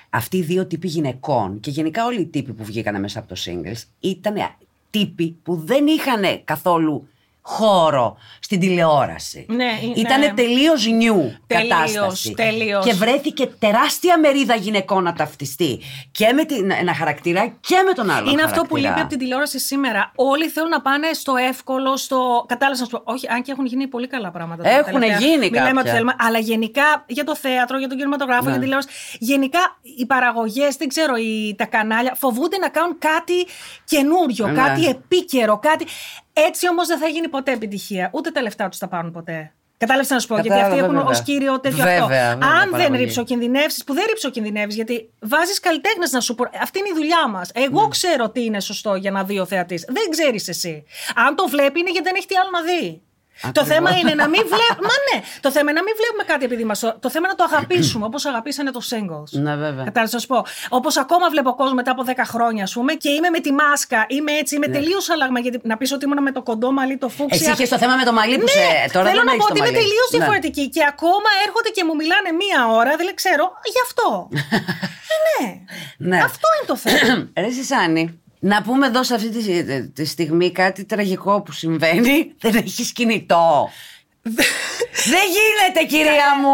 αυτοί οι δύο τύποι γυναικών και γενικά όλοι οι τύποι που βγήκανε μέσα από το singles ήταν τύποι που δεν είχαν καθόλου χώρο στην τηλεόραση. Ναι, ναι. Ήταν τελείως νιου Τελείως, κατάσταση. τελείως. Και βρέθηκε τεράστια μερίδα γυναικών να ταυτιστεί και με την, ένα χαρακτήρα και με τον άλλο. Είναι αυτό που χαρακτήρα. λείπει από την τηλεόραση σήμερα. Όλοι θέλουν να πάνε στο εύκολο, στο. Κατάλαβα να σου πω. Όχι, αν και έχουν γίνει πολύ καλά πράγματα. τώρα Έχουν τελευταία. γίνει Μην λέμε κάποια. ότι θέλουμε. Αλλά γενικά για το θέατρο, για τον κινηματογράφο, Ναι. για την τηλεόραση. Γενικά οι παραγωγές, δεν ξέρω, οι, τα κανάλια φοβούνται να κάνουν κάτι καινούριο, Ναι. κάτι επίκαιρο, κάτι. Έτσι όμως δεν θα γίνει ποτέ επιτυχία. Ούτε τα λεφτά τους θα πάρουν ποτέ. Κατάλαβες να σου πω, γιατί Κατάλαβα, αυτοί έχουν βέβαια. ως κύριο τέτοιο Βέβαια, αυτό. βέβαια, Αν δεν παραγωγή. ρηψοκινδυνεύσεις, που δεν ρηψοκινδυνεύεις, γιατί βάζεις καλλιτέχνες να σου πω. Αυτή είναι η δουλειά μας. Εγώ Ναι. ξέρω τι είναι σωστό για να δει ο θεατής. Δεν ξέρεις εσύ. Αν το βλέπει είναι γιατί δεν έχει τι άλλο να δει. Το θέμα είναι να μην βλέπουμε. Μα ναι, το θέμα είναι να μην βλέπουμε κάτι επειδή μας. Το θέμα είναι να το αγαπήσουμε όπως αγαπήσανε το singles. Ναι, βέβαια. Κατάλαβες, σα πω. Όπως ακόμα βλέπω κόσμο μετά από 10 χρόνια, ας πούμε, και είμαι με τη μάσκα, είμαι έτσι, είμαι τελείως αλλαγμα. Γιατί να πεις ότι ήμουν με το κοντό μαλί, το φούξια. Εσύ είχες το θέμα με το μαλλί που Ναι, σε. Τώρα θέλω δεν να έχεις πω το ότι είμαι μαλλί. τελείως Ναι. διαφορετική και ακόμα έρχονται και μου μιλάνε μία ώρα, δεν ξέρω, γι' αυτό. <laughs> ε, ναι. Ναι. Αυτό είναι το θέμα. <clears throat> Ρε Σισάνη, να πούμε εδώ σε αυτή τη, τη στιγμή κάτι τραγικό που συμβαίνει. <laughs> Δεν έχεις κινητό. δεν γίνεται κυρία μου.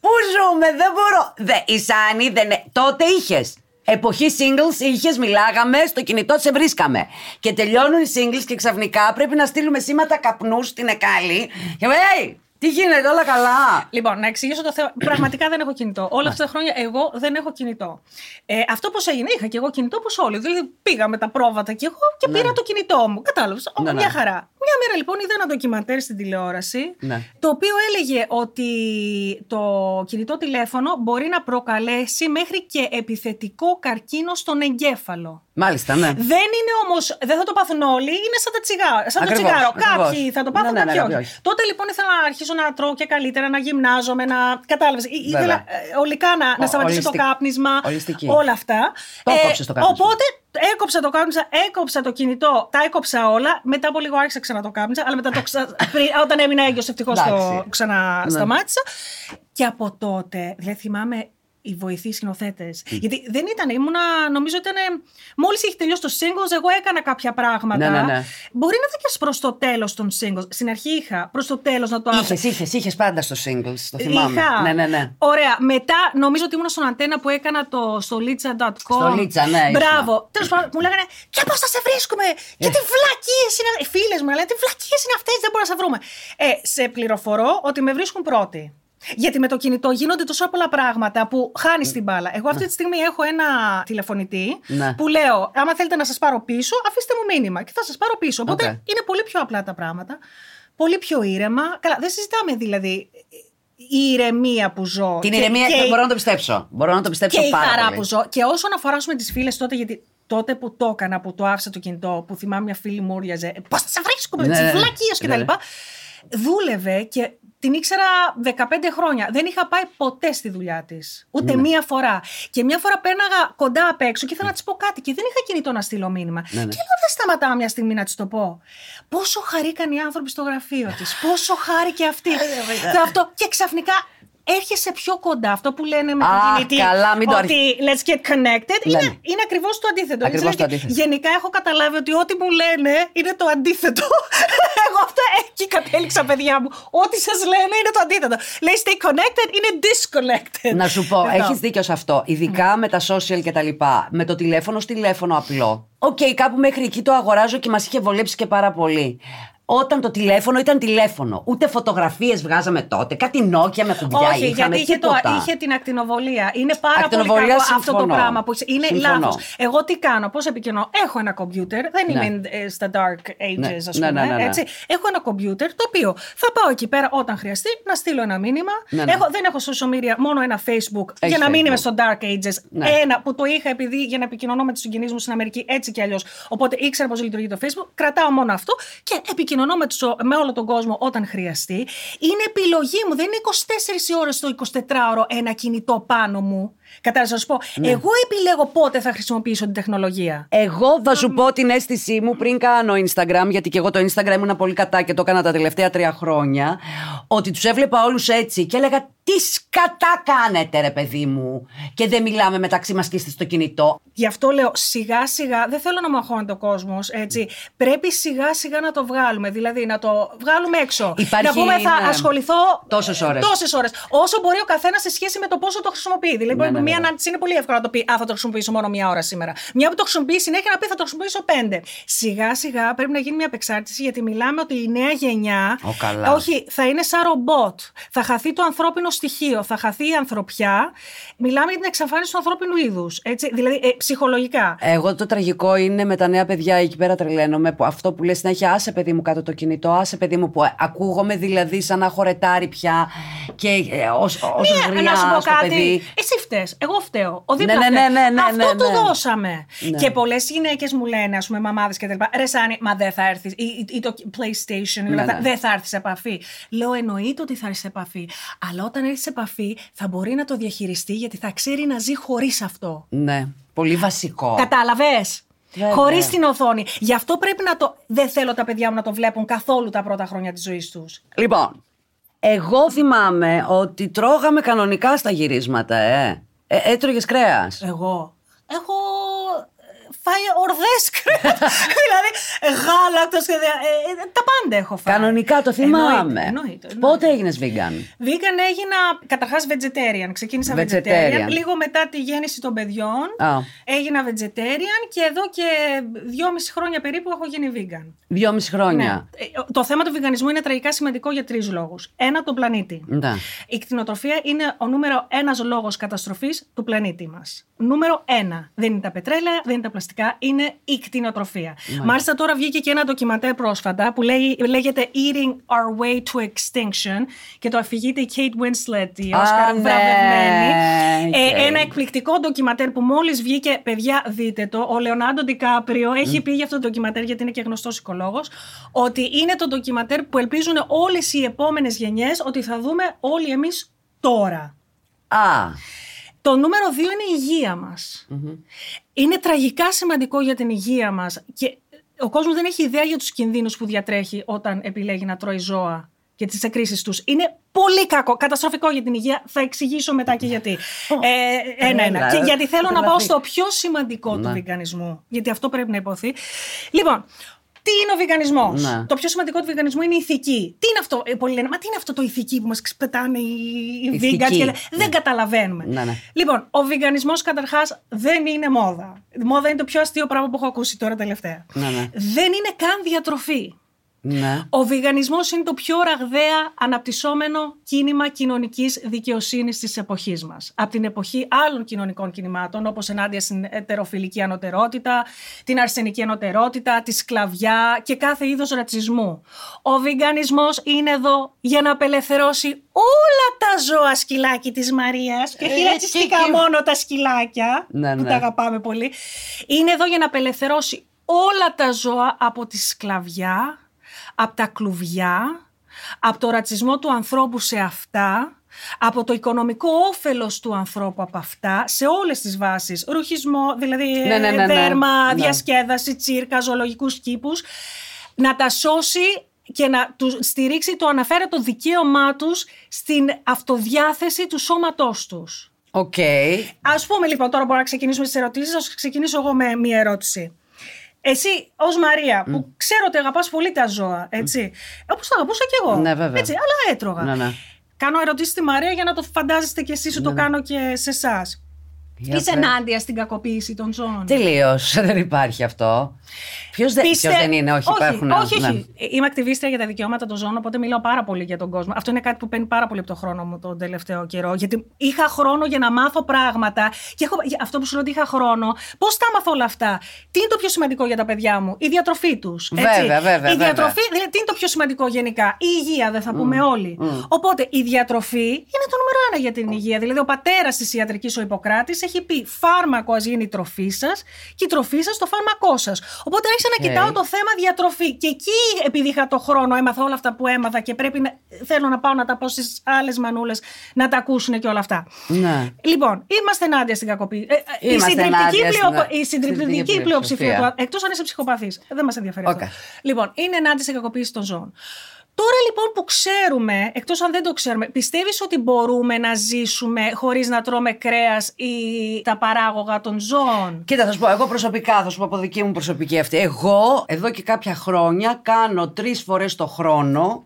Πού ζούμε, δεν μπορώ. Δε, η Σάνη δεν... ε- Τότε είχες. Εποχή singles είχες, μιλάγαμε, στο κινητό σε βρίσκαμε. Και τελειώνουν οι singles και ξαφνικά πρέπει να στείλουμε σήματα καπνού στην Εκάλη. Και hey, τι γίνεται, όλα καλά; Λοιπόν, να εξηγήσω το θέμα. Πραγματικά δεν έχω κινητό. Όλα αυτά τα χρόνια εγώ δεν έχω κινητό. Ε, αυτό πώς έγινε, είχα και εγώ κινητό όπως όλοι. Δηλαδή πήγα με τα πρόβατα και εγώ και πήρα το κινητό μου. Κατάλαβες. Ναι, ναι. Μια χαρά. Μια μέρα λοιπόν είδα ένα ντοκιμαντέρ στην τηλεόραση. Ναι. Το οποίο έλεγε ότι το κινητό τηλέφωνο μπορεί να προκαλέσει μέχρι και επιθετικό καρκίνο στον εγκέφαλο. Μάλιστα, ναι. Δεν είναι όμως, δεν θα το πάθουν όλοι, είναι σαν, τα τσιγάρα, σαν Ακριβώς, το τσιγάρο. ακριβώς. Κάποιοι θα το πάθουν, Ναι, ναι, ναι, κάποιοι κάποιοι όχι. όχι. Τότε λοιπόν ήθελα να αρχίσω να τρώω και καλύτερα, να γυμνάζομαι, να. Κατάλαβες. Ήθελα ε, ολικά να, να Ο- σταματήσω το ολιστικ- κάπνισμα. ολιστική. Όλα αυτά. Το έκοψες το κάπνισμα. Οπότε έκοψα το κάπνισμα, έκοψα το κινητό, τα έκοψα όλα. Μετά από λίγο άρχισα ξανά το κάπνισμα, αλλά μετά το ξα... <laughs> πριν, όταν έμεινα έγκυος, ευτυχώς το Εντάξει. ξανασταμάτησα. Και από τότε, δηλαδή θυμάμαι οι βοηθοί σκηνοθέτες. Γιατί δεν ήταν, ήμουνα, νομίζω ήταν. Μόλις είχε τελειώσει το singles, εγώ έκανα κάποια πράγματα. Ναι, ναι, ναι. Μπορεί να ήταν και προς το τέλος των singles. Στην αρχή είχα προς το τέλος να το άφησα. Είχες, είχες, είχες πάντα στο singles, το θυμάμαι. Είχα. Ναι, ναι, ναι. Ωραία. Μετά νομίζω ότι ήμουν στον Αντέννα που έκανα το στο litza.com. Στο Litza, ναι, ήσουν. Μπράβο. Τέλος πάντων, μου λέγανε Και πώς θα σε βρίσκουμε; Και τι βλακίες είναι. Οι φίλες μου λένε Τι βλακίες είναι αυτές, δεν μπορούμε να σε βρούμε. Ε, σε πληροφορώ ότι με βρίσκουν πρώτοι. Γιατί με το κινητό γίνονται τόσο πολλά πράγματα που χάνεις την μπάλα. Εγώ αυτή τη στιγμή έχω ένα τηλεφωνητή Ναι. που λέω: Άμα θέλετε να σας πάρω πίσω, αφήστε μου μήνυμα και θα σας πάρω πίσω. Οπότε Οκ. είναι πολύ πιο απλά τα πράγματα. Πολύ πιο ήρεμα. Καλά, δεν συζητάμε δηλαδή η ηρεμία που ζω. Την και- ηρεμία και η- μπορώ να το πιστέψω. Μπορώ να το πιστέψω και η πάρα χαρά πολύ. που ζω. Και όσον αφορά με τις φίλες τότε, γιατί τότε που το έκανα, που το άφησα το κινητό, που θυμάμαι μια φίλη μου όριαζε. Πώς θα σε βρίσκουμε, Ναι, με τις ναι. βλακίε Ναι, κτλ. Δούλευε και την ήξερα 15 χρόνια. Δεν είχα πάει ποτέ στη δουλειά της. Ούτε Ναι. μία φορά. Και μία φορά πέναγα κοντά απ' έξω και ήθελα να της πω κάτι και δεν είχα κινητό να στείλω μήνυμα. Ναι, ναι. Και λέω δεν σταματάω μια στιγμή να της το πω. Πόσο χαρήκαν οι άνθρωποι στο γραφείο της. Πόσο χάρηκε αυτή. Ε, Και αυτό. Και ξαφνικά έρχεσαι πιο κοντά. Αυτό που λένε με Α, την κινητή. καλά, μην το ότι let's get connected. Ναι, Είναι, ναι. είναι ακριβώς το αντίθετο. Ακριβώς Δηλαδή, το αντίθετο. Γενικά έχω καταλάβει ότι ό,τι μου λένε είναι το αντίθετο. <laughs> Εγώ αυτό εκεί κατέληξα, παιδιά μου. Ό,τι σας λένε είναι το αντίθετο. Λέει stay connected, είναι disconnected. Να σου πω, Αυτό. έχεις δίκιο σε αυτό. Ειδικά με τα social και τα λοιπά. Με το τηλέφωνο στο τηλέφωνο απλό. Οκ, κάπου μέχρι εκεί το αγοράζω και μας είχε βολέψει και πάρα πολύ. Όταν το τηλέφωνο ήταν τηλέφωνο. Ούτε φωτογραφίες βγάζαμε τότε. Κάτι Nokia με κουμπιά Όχι, είχαμε. γιατί είχε, το, τίποτα. είχε την ακτινοβολία. Είναι πάρα Ακτινοβολία, πολύ κακό αυτό το συμφωνώ. πράγμα που είσαι- είναι Συμφωνώ. λάθος. Εγώ τι κάνω, πώς επικοινωνώ; Έχω ένα κομπιούτερ, δεν Ναι. είμαι ε, στα dark ages, Ναι, ας ναι, πούμε. ναι, ναι, ναι. Έτσι. Έχω ένα κομπιούτερ το οποίο θα πάω εκεί πέρα όταν χρειαστεί να στείλω ένα μήνυμα. Ναι, ναι. Έχω, δεν έχω social media, μόνο ένα Facebook Έχεις για να μην είμαι Facebook. στο dark ages. Ναι. Ένα που το είχα επειδή για να επικοινωνώ με τους συγγενείς μου στην Αμερική έτσι κι αλλιώς. Οπότε ήξερα πώς λειτουργεί το Facebook. Κρατάω μόνο αυτό και επικοινωνώ με, τους, με όλο τον κόσμο όταν χρειαστεί. Είναι επιλογή μου. Δεν είναι 24 ώρες το 24ωρο ένα κινητό πάνω μου. Κατάλαβα να σου πω; Ναι. Εγώ επιλέγω πότε θα χρησιμοποιήσω την τεχνολογία. Εγώ θα σου πω την αίσθησή μου πριν κάνω Instagram, γιατί και εγώ το Instagram ήμουν πολύ κατά και το έκανα τα τελευταία τρία χρόνια. Ότι τους έβλεπα όλους έτσι και έλεγα τι σκατά κάνετε, ρε παιδί μου. Και δεν μιλάμε μεταξύ μας και είστε στο κινητό. Γι' αυτό λέω σιγά σιγά, δεν θέλω να μαχώνεται ο κόσμος, έτσι. Πρέπει σιγά σιγά να το βγάλουμε. Δηλαδή να το βγάλουμε έξω. Υπάρχει, να πούμε θα ναι, ασχοληθώ. τόσες ώρες. Τόσες ώρες. Όσο μπορεί ο καθένας σε σχέση με το πόσο το χρησιμοποιεί. Δηλαδή, Ναι, μπορεί ναι, μία βέβαια. να της είναι πολύ εύκολο να το πει Α, θα το χρησιμοποιήσω μόνο μία ώρα σήμερα. Μια που το χρησιμοποιεί συνέχεια να πει Θα το χρησιμοποιήσω πέντε. Σιγά σιγά πρέπει να γίνει μια απεξάρτηση γιατί μιλάμε ότι η νέα γενιά. Ω, καλά. Όχι, θα είναι σαν ρομπότ. Θα χαθεί το ανθρώπινο στοιχείο. Θα χαθεί η ανθρωπιά. Μιλάμε για την εξαφάνιση του ανθρώπινου είδους. Δηλαδή, ε, ψυχολογικά. Εγώ το τραγικό είναι με τα νέα παιδιά εκεί πέρα τρελαίνομαι. Που αυτό που λες συνέχεια, άσε παιδί μου κάτω το κινητό, άσε παιδί μου που ακούγομαι δηλαδή σαν να χωρετάρει πια και ε, όσο ναι, να σου πω κάτι. Παιδί. Εσύ φταίει. Εγώ φταίω. Ο δίπλα ναι, ναι, ναι, ναι, Αυτό ναι, του ναι. δώσαμε. Και πολλές γυναίκες μου λένε, ας πούμε, μαμάδες και τα λοιπά. Ρε Σάνι, μα δεν θα έρθεις. Ή, ή το PlayStation, Ναι, ναι, ναι. δεν θα έρθεις σε επαφή. Λέω, εννοείται ότι θα έρθεις σε επαφή. Αλλά όταν έρθεις σε επαφή, θα μπορεί να το διαχειριστεί γιατί θα ξέρει να ζει χωρίς αυτό. Ναι, πολύ βασικό. Κατάλαβες; Βέβαια. Χωρίς την οθόνη. Γι' αυτό πρέπει να το. Δεν θέλω τα παιδιά μου να το βλέπουν καθόλου τα πρώτα χρόνια της ζωής τους. Λοιπόν, εγώ θυμάμαι ότι τρώγαμε κανονικά στα γυρίσματα, ε. Ε έτρωγες κρέας. Εγώ έχω ε, φάει ορδές κρέατα. <laughs> δηλαδή γάλακτο και. δια- ε, ε, τα πάντα έχω φάει. Κανονικά το θυμάμαι. Εννοείται, εννοείται, εννοείται. Πότε έγινες vegan; Vegan έγινα καταρχάς vegetarian. Ξεκίνησα Vegetarian. vegetarian. Λίγο μετά τη γέννηση των παιδιών. Α. Έγινα vegetarian και εδώ και δυόμιση χρόνια περίπου έχω γίνει vegan. Δυόμιση χρόνια. Ε, Το θέμα του βιγκανισμού είναι τραγικά σημαντικό για τρεις λόγους. Ένα, τον πλανήτη. Ναι. Η κτηνοτροφία είναι ο νούμερο ένας λόγος καταστροφής του πλανήτη μας. Νούμερο ένα. Δεν είναι τα πετρέλαια, δεν είναι τα πλαστικά, είναι η κτηνοτροφία. Μάλιστα, τώρα βγήκε και ένα ντοκιμαντέρ πρόσφατα που λέει, λέγεται Eating Our Way to Extinction και το αφηγείται η Kate Winslet, η Όσκαρ ναι, βραβευμένη. οκ. Ε, ένα εκπληκτικό ντοκιματέρ που μόλις βγήκε, παιδιά, δείτε το. Ο Λεονάρντο Ντικάπριο έχει πει για αυτό το ντοκιματέρ, γιατί είναι και γνωστός οικολόγος, ότι είναι το ντοκιματέρ που ελπίζουν όλες οι επόμενες γενιές ότι θα δούμε όλοι εμείς τώρα. Α, Το νούμερο δύο είναι η υγεία μας. Είναι τραγικά σημαντικό για την υγεία μας και ο κόσμος δεν έχει ιδέα για τους κινδύνους που διατρέχει όταν επιλέγει να τρώει ζώα και τις εκκρίσεις τους. Είναι πολύ κακό, καταστροφικό για την υγεία. Θα εξηγήσω μετά και γιατί. ε, ένα-ένα. Έλα, Και γιατί θέλω να πάω τρελαθεί. στο πιο σημαντικό του Ναι. βιγκανισμού. Γιατί αυτό πρέπει να υποθεί. Λοιπόν, τι είναι ο βιγκανισμό. Ναι. Το πιο σημαντικό του βιγκανισμού είναι η ηθική. Τι είναι αυτό, ε, πολλοί λένε, Μα τι είναι αυτό το ηθική που μας ξεπετάνε οι, οι Ηθική. vegans και λένε, Ναι. Δεν καταλαβαίνουμε. Ναι, ναι. Λοιπόν, ο βιγκανισμό καταρχάς δεν είναι μόδα. Η μόδα είναι το πιο αστείο πράγμα που έχω ακούσει τώρα τελευταία. Ναι, ναι. Δεν είναι καν διατροφή. Ναι. Ο βιγκανισμός είναι το πιο ραγδαία αναπτυσσόμενο κίνημα κοινωνικής δικαιοσύνης της εποχής μας. Από την εποχή άλλων κοινωνικών κινημάτων, όπως ενάντια στην ετεροφιλική ανωτερότητα, την αρσενική ανωτερότητα, τη σκλαβιά και κάθε είδος ρατσισμού. Ο βιγκανισμός είναι εδώ για να απελευθερώσει όλα τα ζώα σκυλάκι της Μαρίας και Ε, όχι ρατσιστικά και- και- μόνο τα σκυλάκια, Ναι, που ναι. τα αγαπάμε πολύ. Είναι εδώ για να απελευθερώσει όλα τα ζώα από τη σκλαβιά, από τα κλουβιά, από το ρατσισμό του ανθρώπου σε αυτά, από το οικονομικό όφελος του ανθρώπου από αυτά, σε όλες τις βάσεις. Ρουχισμό, δηλαδή Ναι, ναι, ναι, ναι. δέρμα, Ναι. διασκέδαση, τσίρκα, ζωολογικούς κήπους. Να τα σώσει και να τους στηρίξει το αναφαίρετο δικαίωμά τους στην αυτοδιάθεση του σώματός τους. Οκ. Α πούμε λοιπόν, τώρα μπορούμε να ξεκινήσουμε τις ερωτήσεις. Α ξεκινήσω εγώ με μία ερώτηση. Εσύ, ως Μαρία, που ξέρω ότι αγαπάς πολύ τα ζώα, έτσι. Όπως τα αγαπούσα κι εγώ. Ναι, βέβαια. Έτσι, αλλά έτρωγα. Ναι, ναι. Κάνω ερωτήσεις στη Μαρία για να το φαντάζεστε κι εσείς ότι το κάνω και σε εσάς. Για Είσαι πε- ενάντια στην κακοποίηση των ζώων. Τελείως. <laughs> Δεν υπάρχει αυτό. Ποιος δεν, Πιστε- ποιος δεν είναι, όχι, υπάρχουν. Όχι, ναι. όχι. Είμαι ακτιβίστρια για τα δικαιώματα των ζώων, οπότε μιλάω πάρα πολύ για τον κόσμο. Αυτό είναι κάτι που παίρνει πάρα πολύ από το χρόνο μου τον τελευταίο καιρό. Γιατί είχα χρόνο για να μάθω πράγματα. Και έχω, για αυτό που σου λέω ότι είχα χρόνο. Πώς τα μάθω όλα αυτά; Τι είναι το πιο σημαντικό για τα παιδιά μου, η διατροφή τους. Βέβαια, βέβαια, Η βέβαια. διατροφή, δηλαδή, τι είναι το πιο σημαντικό γενικά, η υγεία, δεν θα πούμε όλοι. Οπότε η διατροφή είναι το νούμερο ένα για την υγεία. Δηλαδή, ο πατέρας της ιατρικής, ο Ιπποκράτης, έχει πει φάρμακο ας γίνει η τροφή σας και η τροφή σας το φάρμακό σας. Οπότε άρχισα να Οκ. κοιτάω το θέμα διατροφή. Και εκεί, επειδή είχα το χρόνο, έμαθα όλα αυτά που έμαθα και πρέπει να, θέλω να πάω να τα πω στις άλλες μανούλες να τα ακούσουν και όλα αυτά. Ναι. Λοιπόν, είμαστε ενάντια στην κακοποίηση. Ε, ε, η Είμαστε συντριπτική, ενάντια στην- πλεοπο- η συντριπτική συντριπτική πλειοψηφία πλειοψηφία. του. Εκτός αν είσαι ψυχοπαθής. Δεν μας ενδιαφέρει αυτό. Οκ. Λοιπόν, είναι ενάντια στην κακοποίηση των ζώων. Τώρα λοιπόν που ξέρουμε, εκτός αν δεν το ξέρουμε, πιστεύεις ότι μπορούμε να ζήσουμε χωρίς να τρώμε κρέας ή τα παράγωγα των ζώων; Κοίτα, θα σου πω, εγώ προσωπικά, θα σου πω από δική μου προσωπική αυτή. Εγώ εδώ και κάποια χρόνια κάνω τρεις φορές το χρόνο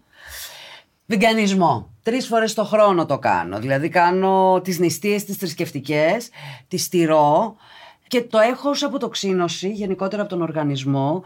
βιγκανισμό. Τρεις φορές το χρόνο το κάνω. Δηλαδή κάνω τις νηστείες τις θρησκευτικές, τις στηρώ και το έχω ως αποτοξίνωση γενικότερα από τον οργανισμό.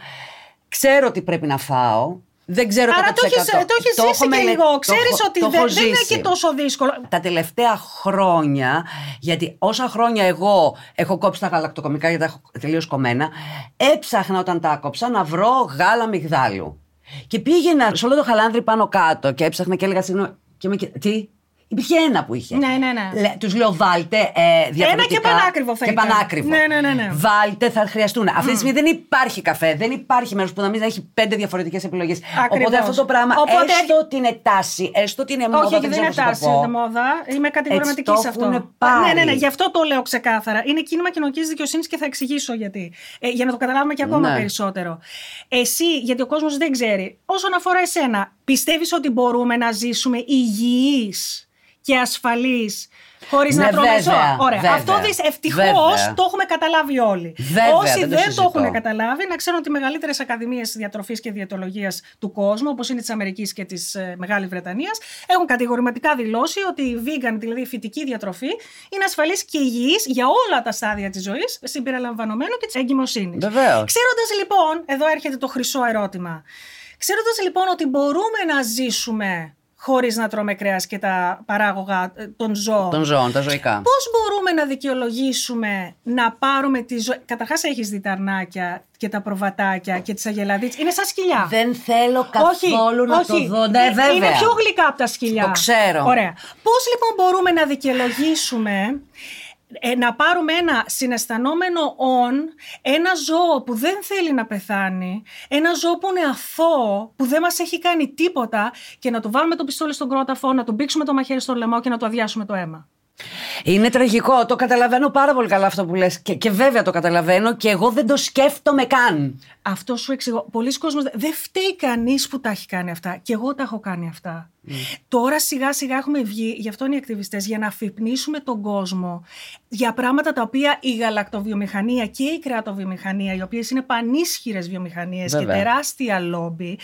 Ξέρω τι πρέπει να φάω. Δεν ξέρω Άρα κατά το έχεις, το έχεις έχω ζήσει και μελε- λίγο. το Ξέρεις έχω- ότι το δεν, έχω δεν είναι ζήσει. και τόσο δύσκολο. Τα τελευταία χρόνια, γιατί όσα χρόνια εγώ έχω κόψει τα γαλακτοκομικά γιατί τα έχω τελείως κομμένα, έψαχνα όταν τα κόψα να βρω γάλα μυγδάλου. Και πήγαινα σε όλο το χαλάνδρι πάνω κάτω και έψαχνα και έλεγα συγγνώμη. Και με... κοι- Τι; Υπήρχε ένα που είχε. Ναι, ναι, ναι. Τους λέω βάλτε ε, διαφορετικά. και πανάκριβο θα Και ήταν. πανάκριβο. Ναι, ναι, ναι, ναι. Βάλτε, θα χρειαστούν. Αυτή τη στιγμή δεν υπάρχει καφέ, δεν υπάρχει μέρος που να μην έχει πέντε διαφορετικές επιλογές. Ακριβώς. Οπότε αυτό το πράγμα, Οπότε- έστω ότι είναι τάση, έστω ότι είναι μόδα, Όχι, όχι, δεν δεν είναι ξέρω πώς τάση, να το πω. είναι μόδα. Είμαι κατηγορηματική Έτσι σε το αυτό. έχουνε πάρει. Ναι, ναι, ναι, γι' αυτό το λέω ξεκάθαρα. Είναι κίνημα κοινωνικής δικαιοσύνης και θα εξηγήσω γιατί. Ε, για να το καταλάβουμε και ακόμα Ναι. περισσότερο. Εσύ, γιατί ο κόσμος δεν ξέρει, όσον αφορά εσένα, πιστεύεις ότι μπορούμε να ζήσουμε υγιείς; Και ασφαλείς χωρίς Ναι, να τρώμε βέβαια, ζώα. Ωραία. βέβαια. Αυτό ευτυχώς Βέβαια. το έχουμε καταλάβει όλοι. Βέβαια, Όσοι δεν το δεν το συζητώ. έχουν καταλάβει, να ξέρουν ότι οι μεγαλύτερες ακαδημίες διατροφής και διαιτολογίας του κόσμου, όπως είναι της Αμερικής και της ε, Μεγάλης Βρετανίας, έχουν κατηγορηματικά δηλώσει ότι η vegan, δηλαδή η φυτική διατροφή, είναι ασφαλής και υγιής για όλα τα στάδια της ζωής, συμπεριλαμβανομένου και της εγκυμοσύνης. Βεβαίως. Ξέροντας λοιπόν, εδώ έρχεται το χρυσό ερώτημα. Ξέροντας λοιπόν ότι μπορούμε να ζήσουμε χωρίς να τρώμε κρέας και τα παράγωγα ε, των ζώων. Των ζώων, τα ζωικά. Πώς μπορούμε να δικαιολογήσουμε να πάρουμε τη ζωή. Καταρχάς έχεις δει τα αρνάκια και τα προβατάκια και τις αγελαδίτσες; Είναι σαν σκυλιά. Δεν θέλω καθόλου να το δω. Ναι, Ε, βέβαια. Είναι πιο γλυκά από τα σκυλιά. Το ξέρω. Ωραία. Πώς λοιπόν μπορούμε να δικαιολογήσουμε ε, να πάρουμε ένα συναισθανόμενο «ον», ένα ζώο που δεν θέλει να πεθάνει, ένα ζώο που είναι αθώο, που δεν μας έχει κάνει τίποτα και να του βάλουμε το πιστόλι στον κρόταφο, να του μπήξουμε το μαχαίρι στο λαιμό και να του αδειάσουμε το αίμα. Είναι τραγικό. Το καταλαβαίνω πάρα πολύ καλά αυτό που λες. Και, και βέβαια το καταλαβαίνω και εγώ δεν το σκέφτομαι καν. Αυτό σου εξηγώ. Πολλοί κόσμος δεν- δεν φταίει κανείς που τα έχει κάνει αυτά. Και εγώ τα έχω κάνει αυτά. Τώρα σιγά σιγά έχουμε βγει, γι' αυτό είναι οι ακτιβιστές, για να αφυπνίσουμε τον κόσμο για πράγματα τα οποία η γαλακτοβιομηχανία και η κρεατοβιομηχανία, οι οποίες είναι πανίσχυρες βιομηχανίες και Βέβαια. τεράστια λόμπι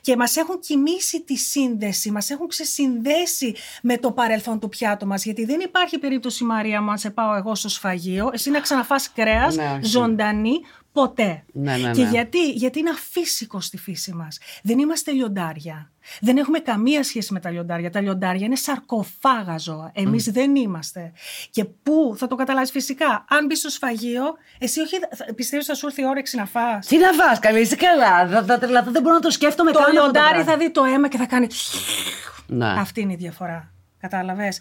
και μας έχουν κοιμήσει τη σύνδεση, μας έχουν ξεσυνδέσει με το παρελθόν του πιάτου μας γιατί δεν υπάρχει περίπτωση Μαρία μου αν σε πάω εγώ στο σφαγείο εσύ να ξαναφάς κρέας Ναι, όχι. ζωντανή ποτέ. Ναι, ναι, Και ναι. γιατί, γιατί είναι αφύσικο στη φύση μας. Δεν είμαστε λιοντάρια. Δεν έχουμε καμία σχέση με τα λιοντάρια. Τα λιοντάρια είναι σαρκοφάγα ζώα. Εμείς δεν είμαστε. Και πού θα το καταλάβεις φυσικά. Αν μπεις στο σφαγείο, εσύ όχι, θα- πιστεύεις θα σου έρθει η όρεξη να φας; Τι να φας, καλή, είσαι καλά. Θα, θα τρελαθώ, δεν μπορώ να το σκέφτομαι Το καν. αυτό λιοντάρι πράγμα. θα δει το αίμα και θα κάνει. Ναι. Αυτή είναι η διαφορά. Κατάλαβες;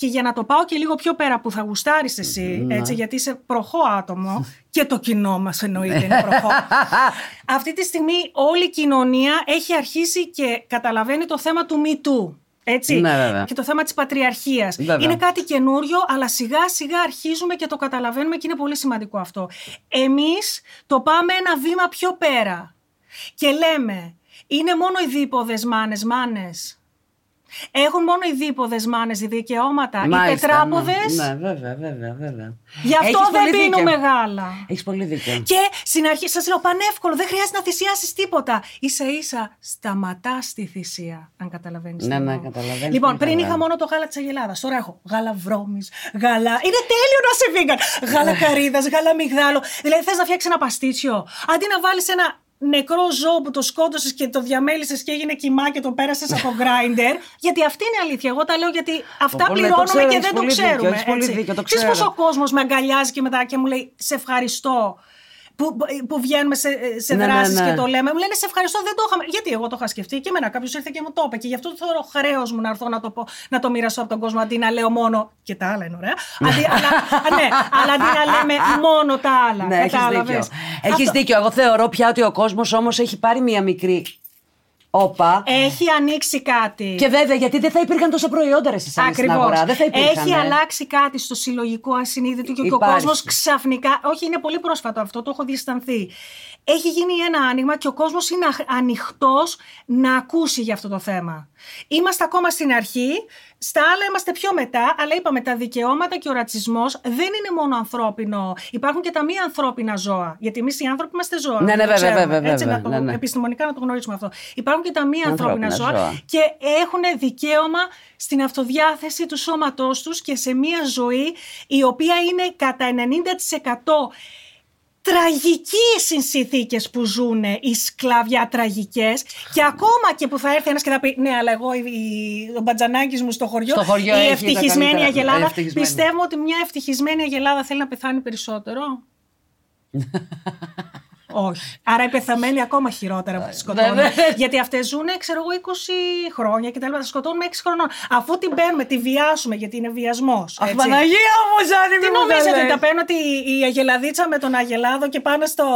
Και για να το πάω και λίγο πιο πέρα που θα γουστάρεις εσύ, Ναι. έτσι, γιατί είσαι προχώ άτομο <laughs> και το κοινό μας εννοείται είναι προχώ. <laughs> Αυτή τη στιγμή όλη η κοινωνία έχει αρχίσει και καταλαβαίνει το θέμα του Me Too. Έτσι. Ναι, βέβαια. Και το θέμα της πατριαρχίας. Βέβαια. Είναι κάτι καινούριο, αλλά σιγά σιγά αρχίζουμε και το καταλαβαίνουμε και είναι πολύ σημαντικό αυτό. Εμείς το πάμε ένα βήμα πιο πέρα. Και λέμε, είναι μόνο οι δίποδες μάνες, μάνες. Έχουν μόνο οι δίποδες μάνες δικαιώματα. Οι Μάλιστα, τετράποδες, Ναι, ναι, βέβαια, βέβαια, βέβαια. γι' αυτό Έχεις δεν πολύ δίκιο. πίνουμε γάλα. Έχεις πολύ δίκιο. Και στην αρχή σας λέω πανεύκολο, δεν χρειάζεται να θυσιάσεις τίποτα. σα ίσα σταματά τη θυσία, αν καταλαβαίνεις. Ναι, ναι, καταλαβαίνεις Λοιπόν, πολύ πριν καλά. είχα μόνο το γάλα της Αγελάδας. Τώρα έχω γάλα βρώμης, γάλα. Είναι τέλειο να είσαι vegan. Γάλα καρύδας, γάλα μυγδάλο. Δηλαδή θες να φτιάξεις ένα παστίτσιο. Αντί να βάλεις ένα νεκρό ζώο που το σκότωσες και το διαμέλισε και έγινε κοιμά και το πέρασες από grinder. <laughs> γιατί αυτή είναι η αλήθεια. Εγώ τα λέω γιατί αυτά Πω, πω, ναι, το πληρώνουμε ξέρω, και έχεις δεν το πολύ δίκιο, ξέρουμε. έχεις πολύ έτσι. δίκιο, το Ξέρεις ξέρω. πόσο ο κόσμος με αγκαλιάζει και μετά και μου λέει Σε ευχαριστώ. Που, που βγαίνουμε σε, σε Ναι, ναι, δράσεις ναι. και το λέμε. Μου λένε Σε ευχαριστώ, δεν το είχαμε. Γιατί εγώ το είχα σκεφτεί και εμένα κάποιος ήρθε και μου το είπε. Και γι' αυτό το θεωρώ χρέος μου να έρθω να το, πω, να το μοιραστώ από τον κόσμο αντί να λέω μόνο. Και τα άλλα είναι ωραία. Αντί, αλλά, <laughs> ναι, αλλά αντί να λέμε μόνο τα άλλα. Ναι, έχεις Κατάλαβες. δίκιο. Έχεις Αυτό- δίκιο. Εγώ θεωρώ πια ότι ο κόσμος όμως έχει πάρει μία μικρή όπα. Έχει ανοίξει κάτι. Και βέβαια, γιατί δεν θα υπήρχαν τόσα προϊόντα ρε στις άλλες στην Ακριβώς. αγορά. Δεν θα υπήρχαν. Έχει ε. αλλάξει κάτι στο συλλογικό ασυνείδητο και ο Υπάρχει. κόσμος ξαφνικά. Όχι, είναι πολύ πρόσφατο αυτό, το έχω διαισθανθεί. Έχει γίνει ένα άνοιγμα και ο κόσμος είναι ανοιχτός να ακούσει για αυτό το θέμα. Είμαστε ακόμα στην αρχή. Στα άλλα είμαστε πιο μετά, αλλά είπαμε τα δικαιώματα και ο ρατσισμός δεν είναι μόνο ανθρώπινο. Υπάρχουν και τα μη ανθρώπινα ζώα. Γιατί εμείς οι άνθρωποι είμαστε ζώα. Ναι, ναι, το βέβαια, ξέρουμε, βέβαια, έτσι, βέβαια, να το, ναι, ναι. επιστημονικά να το γνωρίσουμε αυτό. Υπάρχουν και τα μη ανθρώπινα, Ανθρώπινα ζώα, ζώα. και έχουν δικαίωμα στην αυτοδιάθεση του σώματός τους και σε μια ζωή η οποία είναι κατά 90% τραγικές οι συνθήκες που ζουν οι σκλαβιά τραγικές και ακόμα και που θα έρθει ένας και θα πει ναι αλλά εγώ η, η, ο μπατζανάκης μου στο χωριό, Στο χωριό η έχει τα ευτυχισμένη καλύτερα. Αγελάδα Ευτυχισμένη. πιστεύω ότι μια ευτυχισμένη Αγελάδα θέλει να πεθάνει περισσότερο <laughs> όχι. Άρα οι πεθαμένοι ακόμα χειρότερα που τις σκοτώνουν. Βέβαια. Γιατί αυτές ζουν, ξέρω εγώ, 20 χρόνια και τα λοιπά. Τα σκοτώνουμε 6 χρονών. Αφού την παίρνουμε, τη βιάσουμε, γιατί είναι βιασμός. Αχ, Παναγία μου, Ζάνη, Τι μη μου νομίζετε, τα ότι τα λες. παίρνουν ότι η Αγελαδίτσα με τον Αγελάδο και πάνε στο,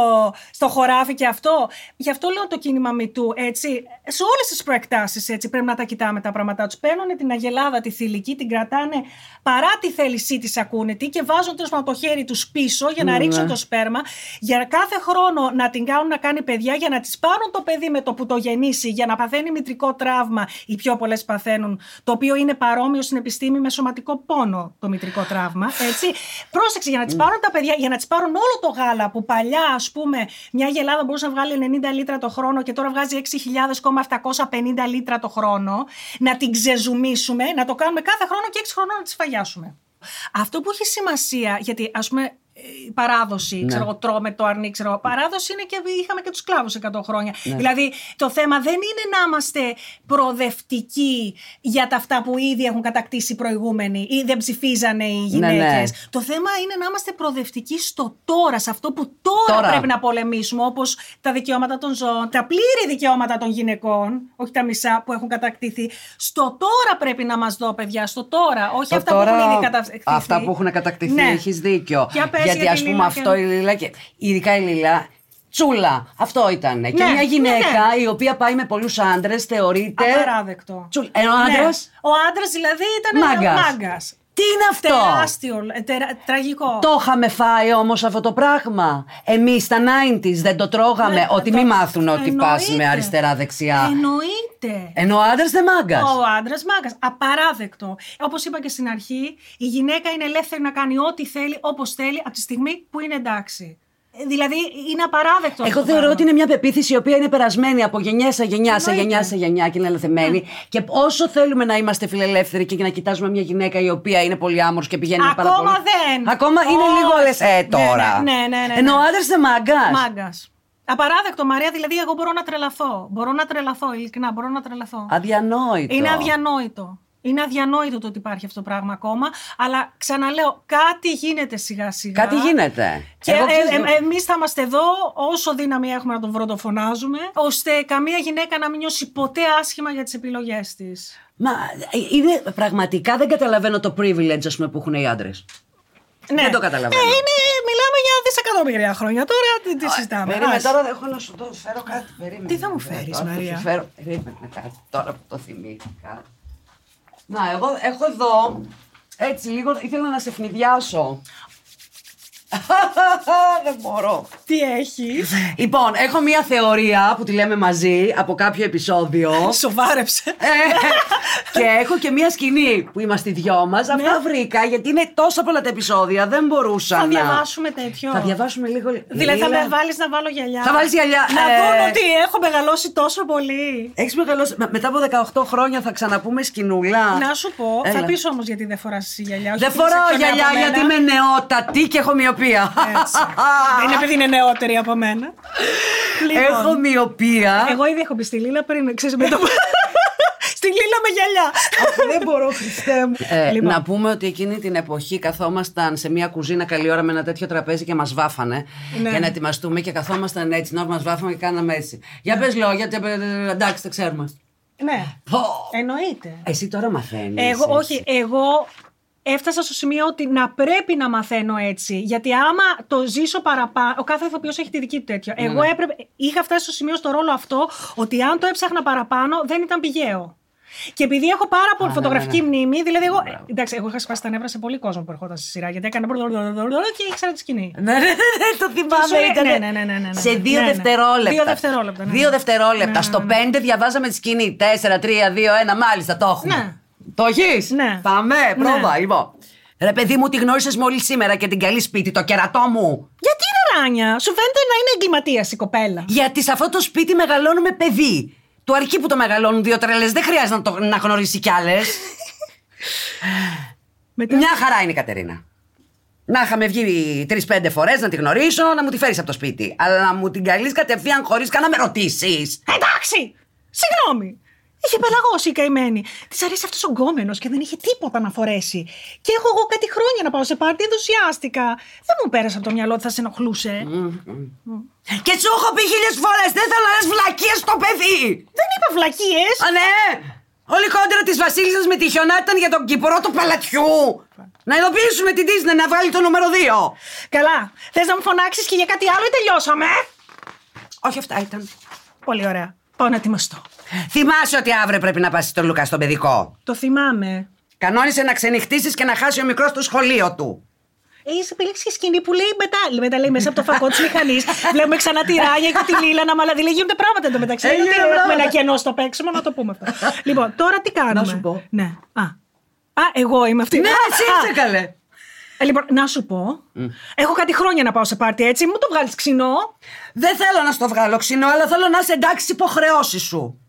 στο χωράφι και αυτό. Γι' αυτό λέω το κίνημα μητού, έτσι. Σε όλες τις προεκτάσεις, έτσι, πρέπει να τα κοιτάμε τα πράγματά τους. Παίρνουν την Αγελάδα, τη θηλυκή, την κρατάνε παρά τη θέλησή της ακούνετη και βάζουν τέλος πάντων το χέρι τους πίσω για να Ναι. ρίξουν το σπέρμα. Για κάθε χρόνο να την κάνουν να κάνει παιδιά, για να τη πάρουν το παιδί με το που το γεννήσει, για να παθαίνει μητρικό τραύμα. Οι πιο πολλές παθαίνουν, το οποίο είναι παρόμοιο στην επιστήμη με σωματικό πόνο το μητρικό τραύμα. Έτσι. Πρόσεξε, για να τις πάρουν τα παιδιά, για να τις πάρουν όλο το γάλα που παλιά, ας πούμε, μια γελάδα μπορούσε να βγάλει 90 λίτρα το χρόνο και τώρα βγάζει 6.750 λίτρα το χρόνο, να την ξεζουμίσουμε, να το κάνουμε κάθε χρόνο και 6 χρονών να τις φαγιάσουμε. Αυτό που έχει σημασία, γιατί ας πούμε η παράδοση, ξέρω εγώ, τρώμε το αρνί, ξέρω εγώ. Παράδοση είναι και είχαμε και τους κλάβου 100 χρόνια. Δηλαδή, το θέμα δεν είναι να είμαστε προοδευτικοί για τα αυτά που ήδη έχουν κατακτήσει οι προηγούμενοι ή δεν ψηφίζανε οι Ναι, γυναίκες. ναι. Το θέμα είναι να είμαστε προοδευτικοί στο τώρα, σε αυτό που τώρα, Τώρα. πρέπει να πολεμήσουμε, όπως τα δικαιώματα των ζώων, τα πλήρη δικαιώματα των γυναικών, όχι τα μισά που έχουν κατακτηθεί. Στο τώρα πρέπει να μας δω, παιδιά, στο τώρα, όχι Το αυτά τώρα, που έχουν ήδη κατακτηθεί. Αυτά που έχουν κατακτηθεί, Ναι. έχεις δίκιο. Για πες Γιατί για ας τη πούμε Λίλα αυτό και- η Λίλα και ειδικά η Λίλα. Τσούλα, αυτό ήταν. και Ναι, μια ναι, γυναίκα ναι. η οποία πάει με πολλούς άντρες θεωρείται. Απαράδεκτο. Τσούλα. Ενώ ο άντρας; Ναι. Ο άντρας δηλαδή ήταν Μάγκας. μάγκας. Τι είναι αυτό; Τεράστιο, ε, τερα- τραγικό. Το είχαμε φάει όμως αυτό το πράγμα. Εμείς στα 90s δεν το τρώγαμε. Ναι, ότι το- μην μάθουν ότι πας με εννοείται. αριστερά-δεξιά. Εννοείται. Ενώ ο άντρας δεν μάγκας. Ο άντρας μάγκας. Απαράδεκτο. Όπως είπα και στην αρχή, η γυναίκα είναι ελεύθερη να κάνει ό,τι θέλει, όπως θέλει, από τη στιγμή που είναι εντάξει. Ε, Δηλαδή είναι απαράδεκτο. αυτό Εγώ το θεωρώ πράγμα. ότι είναι μια πεποίθηση η οποία είναι περασμένη από γενιά σε γενιάς, σε Εννοείται. γενιάς σε γενιά και είναι ελευθεμένη. Ναι. Και όσο θέλουμε να είμαστε φιλελεύθεροι και να κοιτάζουμε μια γυναίκα η οποία είναι πολύ άμορφη και πηγαίνει πάρα Ακόμα πολύ. δεν. Ακόμα είναι Όχι. λίγο λες. Ε, Ναι, τώρα. ναι, ναι, ναι, ναι, Ενώ ο ναι. άντρας δεν μάγκας. Μάγκας. Απαράδεκτο, Μαρία. Δηλαδή, εγώ μπορώ να τρελαθώ. Μπορώ να τρελαθώ, ειλικρινά. Μπορώ να τρελαθώ. Αδιανόητο. Είναι αδιανόητο. Είναι αδιανόητο το ότι υπάρχει αυτό το πράγμα ακόμα. Αλλά ξαναλέω, κάτι γίνεται σιγά σιγά. Κάτι γίνεται. Και Εγώ ε, ξέρεις- ε, εμείς θα είμαστε εδώ όσο δύναμη έχουμε να τον βροντοφωνάζουμε, ώστε καμία γυναίκα να μην νιώσει ποτέ άσχημα για τις επιλογές της. Μα ε, είναι πραγματικά δεν καταλαβαίνω το privilege ας πούμε, που έχουν οι άντρες. Δεν το καταλαβαίνω. Ε, είναι, μιλάμε για δισεκατομμύρια χρόνια τώρα. Τι, τι συζητάμε. Περίμενε Ας. τώρα, έχω να σου το φέρω κάτι. Περίμενε. Τι θα μου Τώρα φέρεις, θα σου Μαρία; Φέρω, περίμενε κάτι τώρα που το θυμήθηκα. Να, εγώ έχω εδώ, έτσι λίγο, ήθελα να σε φνηδιάσω. <laughs> Δεν μπορώ. Τι έχεις; Λοιπόν, έχω μία θεωρία που τη λέμε μαζί από κάποιο επεισόδιο. <laughs> Σοβάρεψε. Ε, και έχω και μία σκηνή που είμαστε οι δυο μας. Αυτά βρήκα γιατί είναι τόσα πολλά τα επεισόδια. Δεν μπορούσα Ναι. Θα να. διαβάσουμε τέτοιο. Θα διαβάσουμε λίγο. Δηλαδή θα Λίλα. με βάλεις να βάλω γυαλιά. Θα βάλεις γυαλιά, Να ε. δουν ότι έχω μεγαλώσει τόσο πολύ. Έχεις μεγαλώσει. με- Μετά από 18 χρόνια θα ξαναπούμε σκηνούλα. Να σου πω, Έλα. θα πεις όμως γιατί δεν φοράς εσύ γυαλιά. όχι Δεν επειδή είσαι φοράω πιο νέα γυαλιά από γιατί μένα. είμαι νεότατη και έχω μοιοπία. Έτσι. Δεν είναι επειδή είναι νεότερη από μένα. Λοιπόν, Έχω μοιοπία. Εγώ ήδη έχω μπει στη Λίλα πριν, ξέρεις, με το... <laughs> στη Λίλα με γυαλιά. Δεν μπορώ, Χριστέ μου. Ε, Λοιπόν, Να πούμε ότι εκείνη την εποχή καθόμασταν σε μια κουζίνα καλή ώρα με ένα τέτοιο τραπέζι και μας βάφανε Ναι. για να ετοιμαστούμε και καθόμασταν έτσι. Να μας βάφαμε και κάναμε έτσι. Για πες λόγια, τε- ε, εντάξει, το ξέρουμε. Ναι, Πω. εννοείται. Εσύ τώρα μαθαίνεις. Εγώ, όχι, εγώ έφτασα στο σημείο ότι να πρέπει να μαθαίνω έτσι. Γιατί άμα το ζήσω παραπάνω. Ο κάθε ηθοποιός έχει τη δική του τέτοια. Ναι, Εγώ έπρεπε, είχα φτάσει στο σημείο στο ρόλο αυτό ότι αν το έψαχνα παραπάνω δεν ήταν πηγαίο. Και επειδή έχω πάρα πολύ ναι, φωτογραφική ναι. μνήμη, δηλαδή εγώ. Μπράβο. εντάξει, εγώ είχα σπάσει τα νεύρα σε πολύ κόσμο που ερχόταν στη σειρά. Γιατί έκανε και ήξερα τη σκηνή. Ναι, ναι, ναι, ναι, το σου θυμάμαι. λέει- ήτανε ναι, ναι, ναι, ναι, ναι, ναι. Σε δύο Ναι, ναι. δευτερόλεπτα. Δύο δευτερόλεπτα, ναι, ναι. Δύο δευτερόλεπτα. Ναι, ναι, Στο ναι. πέντε διαβάζαμε τη σκηνή. Τέσσερα, τρία, δύο, ένα. Μάλιστα, το έχουμε. Ναι. Το έχεις; Ναι. Πάμε, πρόβα. Ναι. Λοιπόν. Ρε παιδί μου, τη γνώρισες μόλις σήμερα και την καλή σπίτι, το κερατό μου; Γιατί ρε Ράνια, σου φαίνεται να είναι εγκληματίας η κοπέλα. Γιατί σε αυτό το σπίτι μεγαλώνουμε παιδί. Του αρκεί που το μεγαλώνουν δύο τρελέ, δεν χρειάζεται να, το, να γνωρίσει κι άλλες. <laughs> Μετά... Μια χαρά είναι η Κατερίνα. Να είχαμε βγει τρει-πέντε φορές να τη γνωρίσω, να μου τη φέρεις από το σπίτι. Αλλά να μου την καλείς κατευθείαν χωρίς καν να με ρωτήσεις. Εντάξει! Συγγνώμη. Είχε πελαγώσει η καημένη. Της αρέσει αυτός ο γκόμενος και δεν είχε τίποτα να φορέσει. Και έχω εγώ κάτι χρόνια να πάω σε πάρτι, ενθουσιάστηκα. Δεν μου πέρασε από το μυαλό ότι θα σε ενοχλούσε. Και σου έχω πει χίλιες φορές, δεν θέλω να λες βλακίες στο παιδί! Δεν είπα βλακίες. Α, ναι! Όλη η κόντρα της Βασίλισσας με τη χιονάτη ήταν για τον κυπρό του παλατιού! Να ειδοποιήσουμε την Disney να βγάλει το νούμερο 2! Καλά. Θες να μου φωνάξεις και για κάτι άλλο ή τελειώσαμε. Όχι, αυτά ήταν. Πολύ ωραία. Πάω να ετοιμαστώ. Θυμάσαι ότι αύριο πρέπει να πας στον Λούκα στον παιδικό; Το θυμάμαι. Κανόνισε να ξενυχτήσεις και να χάσει ο μικρός το σχολείο του. Έχει επιλέξει και σκηνή που λέει μετά. Μετά λέει μέσα από το φακό της μηχανής. <laughs> Βλέπουμε ξανά τη ράγια και τη λίλα να μαλαδί. Λέει γίνονται πράγματα εντωμεταξύ. Έγινε Δεν είναι ότι πράγματα. έχουμε ένα κενό στο παίξιμο, να το πούμε αυτό. <laughs> λοιπόν, τώρα τι κάνουμε; Να σου πω. Ναι. Α, Α εγώ είμαι αυτή. Ναι, Α, εσύ α. είσαι καλέ. Ε, λοιπόν, να σου πω. Έχω κάτι χρόνια να πάω σε πάρτι έτσι. Μου το βγάλεις ξινό; Δεν θέλω να στο βγάλω ξινό, αλλά θέλω να είσαι εντάξει στι υποχρεώσεις σου.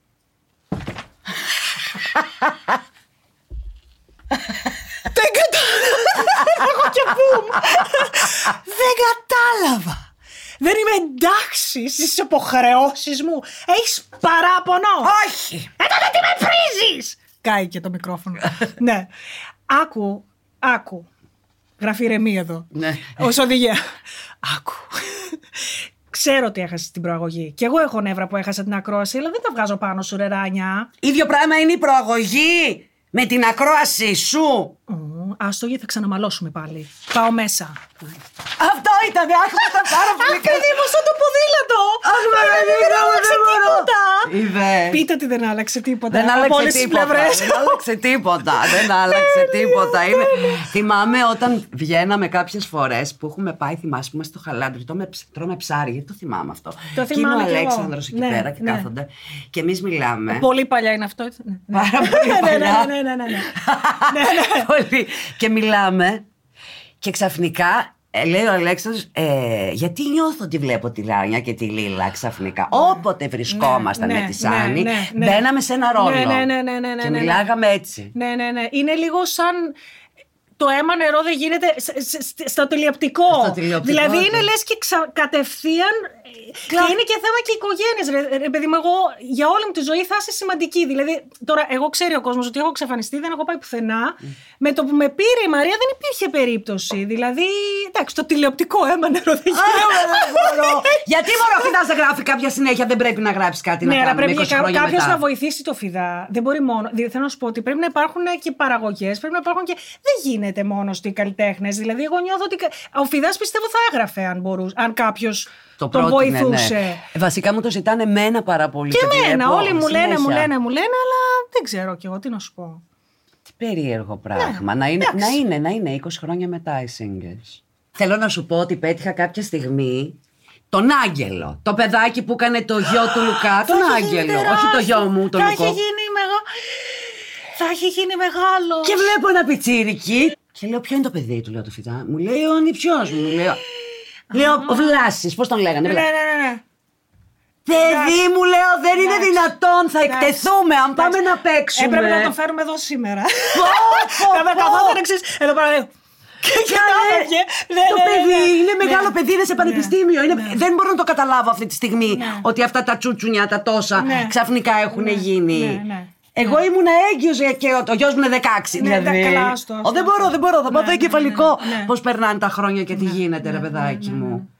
Δεν κατάλαβα. Εγώ και πού. Δεν κατάλαβα. Δεν είμαι εντάξει στις υποχρεώσεις μου. Έχεις παράπονο. Όχι! Ε, τότε τι με πρίζει! Κάει και το μικρόφωνο. <laughs> ναι. Άκου, άκου. Γράφει ηρεμία εδώ. Ναι. Ω οδηγία. Άκου. Ξέρω ότι έχασες την προαγωγή. Και εγώ έχω νεύρα που έχασα την ακρόαση, αλλά δεν τα βγάζω πάνω σου, ρε Ράνια. Ίδιο πράγμα είναι η προαγωγή με την ακρόαση σου. Ω, Άστο γιατί θα ξαναμαλώσουμε πάλι. Πάω μέσα. Αυτό ήταν, άκουγα ήταν πάρα πολύ Αχ, παιδί μου, σαν το ποδήλατο! Αχ, Μαργαρίτα, δεν άλλαξε δεν μπορώ. τίποτα! Είδες. Πείτε ότι δεν άλλαξε τίποτα. Δεν από άλλαξε όλες τις τίποτα. πλευρές. Δεν άλλαξε τίποτα. Δεν άλλαξε τίποτα. Είναι... Θυμάμαι όταν βγαίναμε κάποιες φορές που έχουμε πάει, θυμάσαι που είμαστε στο χαλάντρι, τρώμε, ψ- τρώμε ψάρι. Γιατί το θυμάμαι αυτό. Το και θυμάμαι είναι κι ο εγώ. Αλέξανδρος εκεί Ναι, πέρα και ναι. κάθονται. Και εμείς μιλάμε. Πολύ παλιά είναι αυτό. έτσι. Ναι. Πάρα πολύ Ναι, παλιά. Ναι, ναι, ναι, ναι, ναι. <laughs> Πολύ. Και μιλάμε και ξαφνικά ε, λέει ο Αλέξανδρος, ε, γιατί νιώθω ότι βλέπω τη Ράνια και τη Λίλα ξαφνικά; Όποτε βρισκόμασταν Ναι, με ναι, τη Σάνη, ναι, ναι, ναι. μπαίναμε σε ένα ρόλο. Ναι, ναι, ναι, ναι, ναι, και ναι, ναι. μιλάγαμε έτσι. Ναι, ναι, ναι. Είναι λίγο σαν το αίμα νερό δεν γίνεται σ- σ- σ- στο τηλεοπτικό. Στο τηλεοπτικό, δηλαδή είναι ναι. λες και ξα- κατευθείαν. Ε, Και είναι και θέμα και οικογένειε. Ρε, ρε, παιδί μου, εγώ για όλη μου τη ζωή θα είσαι σημαντική. Δηλαδή, τώρα, εγώ ξέρει ο κόσμος ότι έχω εξαφανιστεί, δεν έχω πάει πουθενά. Με το που με πήρε η Μαρία δεν υπήρχε περίπτωση. Δηλαδή, εντάξει, το τηλεοπτικό αίμα νερό δεν Α, γίνεται. δεν μπορώ. Γιατί μόνο ο Φιδάς δεν γράφει κάποια συνέχεια, δεν πρέπει να γράψεις κάτι Ναι, να αλλά κάνουμε πρέπει 20 χρόνια κάποιος μετά. να βοηθήσει το φιδά. Δεν μπορεί μόνο. Δηλαδή, θέλω να σου πω ότι πρέπει να υπάρχουν και παραγωγές, πρέπει να υπάρχουν και. Δεν γίνεται μόνο οι καλλιτέχνες. Δηλαδή, εγώ νιώθω ότι. Ο φιδά πιστεύω θα έγραφε αν μπορούσε, αν κάποιο τον πρότεινε, βοηθούσε. ναι. Ε, Βασικά μου το ζητάνε εμένα πάρα πολύ. Και το εμένα. βλέπω Όλοι μου λένε, μου συνέχεια. λένε, μου λένε, αλλά δεν ξέρω κι εγώ τι να σου πω. Τι περίεργο πράγμα. να, είναι, Ναι, εντάξει. να, είναι, να είναι 20 χρόνια μετά οι singles. Θέλω να σου πω ότι πέτυχα κάποια στιγμή τον Άγγελο. Το παιδάκι που έκανε το γιο του Λουκά. <gasps> τον Θα έχει γίνει Άγγελο. Όχι το γιο μου, τον Θα Λουκό. έχει γίνει μεγάλο. Θα έχει γίνει μεγάλος. Και βλέπω ένα πιτσίρικι. Και λέω, ποιο είναι το παιδί του, λέω το φυτά. Μου λέει ο νηψιό μου. Μου λέω. Λέω, ο Βλάση, πώς τον λέγανε. Ναι, Βλάσης. ναι, ναι, ναι. Παιδί μου, λέω, δεν είναι Εντάξει. δυνατόν. Θα Εντάξει. εκτεθούμε αν πάμε να παίξουμε. Έπρεπε να τον φέρουμε εδώ σήμερα. Πω, πω, <laughs> Θα με πω. καθόταν εξής, Εδώ πέρα. λέει, Και και Ναι, να ναι. έφευγε. Ναι, το ναι, ναι, παιδί ναι. είναι μεγάλο Ναι. παιδί, είναι σε πανεπιστήμιο. είναι... ναι. Δεν μπορώ να το καταλάβω αυτή τη στιγμή Ναι. ότι αυτά τα τσούτσουνια, τα τόσα Ναι. ξαφνικά έχουν Ναι, γίνει. Ναι, ναι. Εγώ ήμουν έγκυο και ο, ο γιος μου είναι 16. Ναι, δηλαδή. ναι, καλά, άστο, άστο, Ω, δεν μπορώ, άστο. δεν μπορώ. Θα Ναι, πάω ναι, εγκεφαλικό. ναι, ναι. Πώς περνάνε τα χρόνια και τι γίνεται, ρε παιδάκι μου.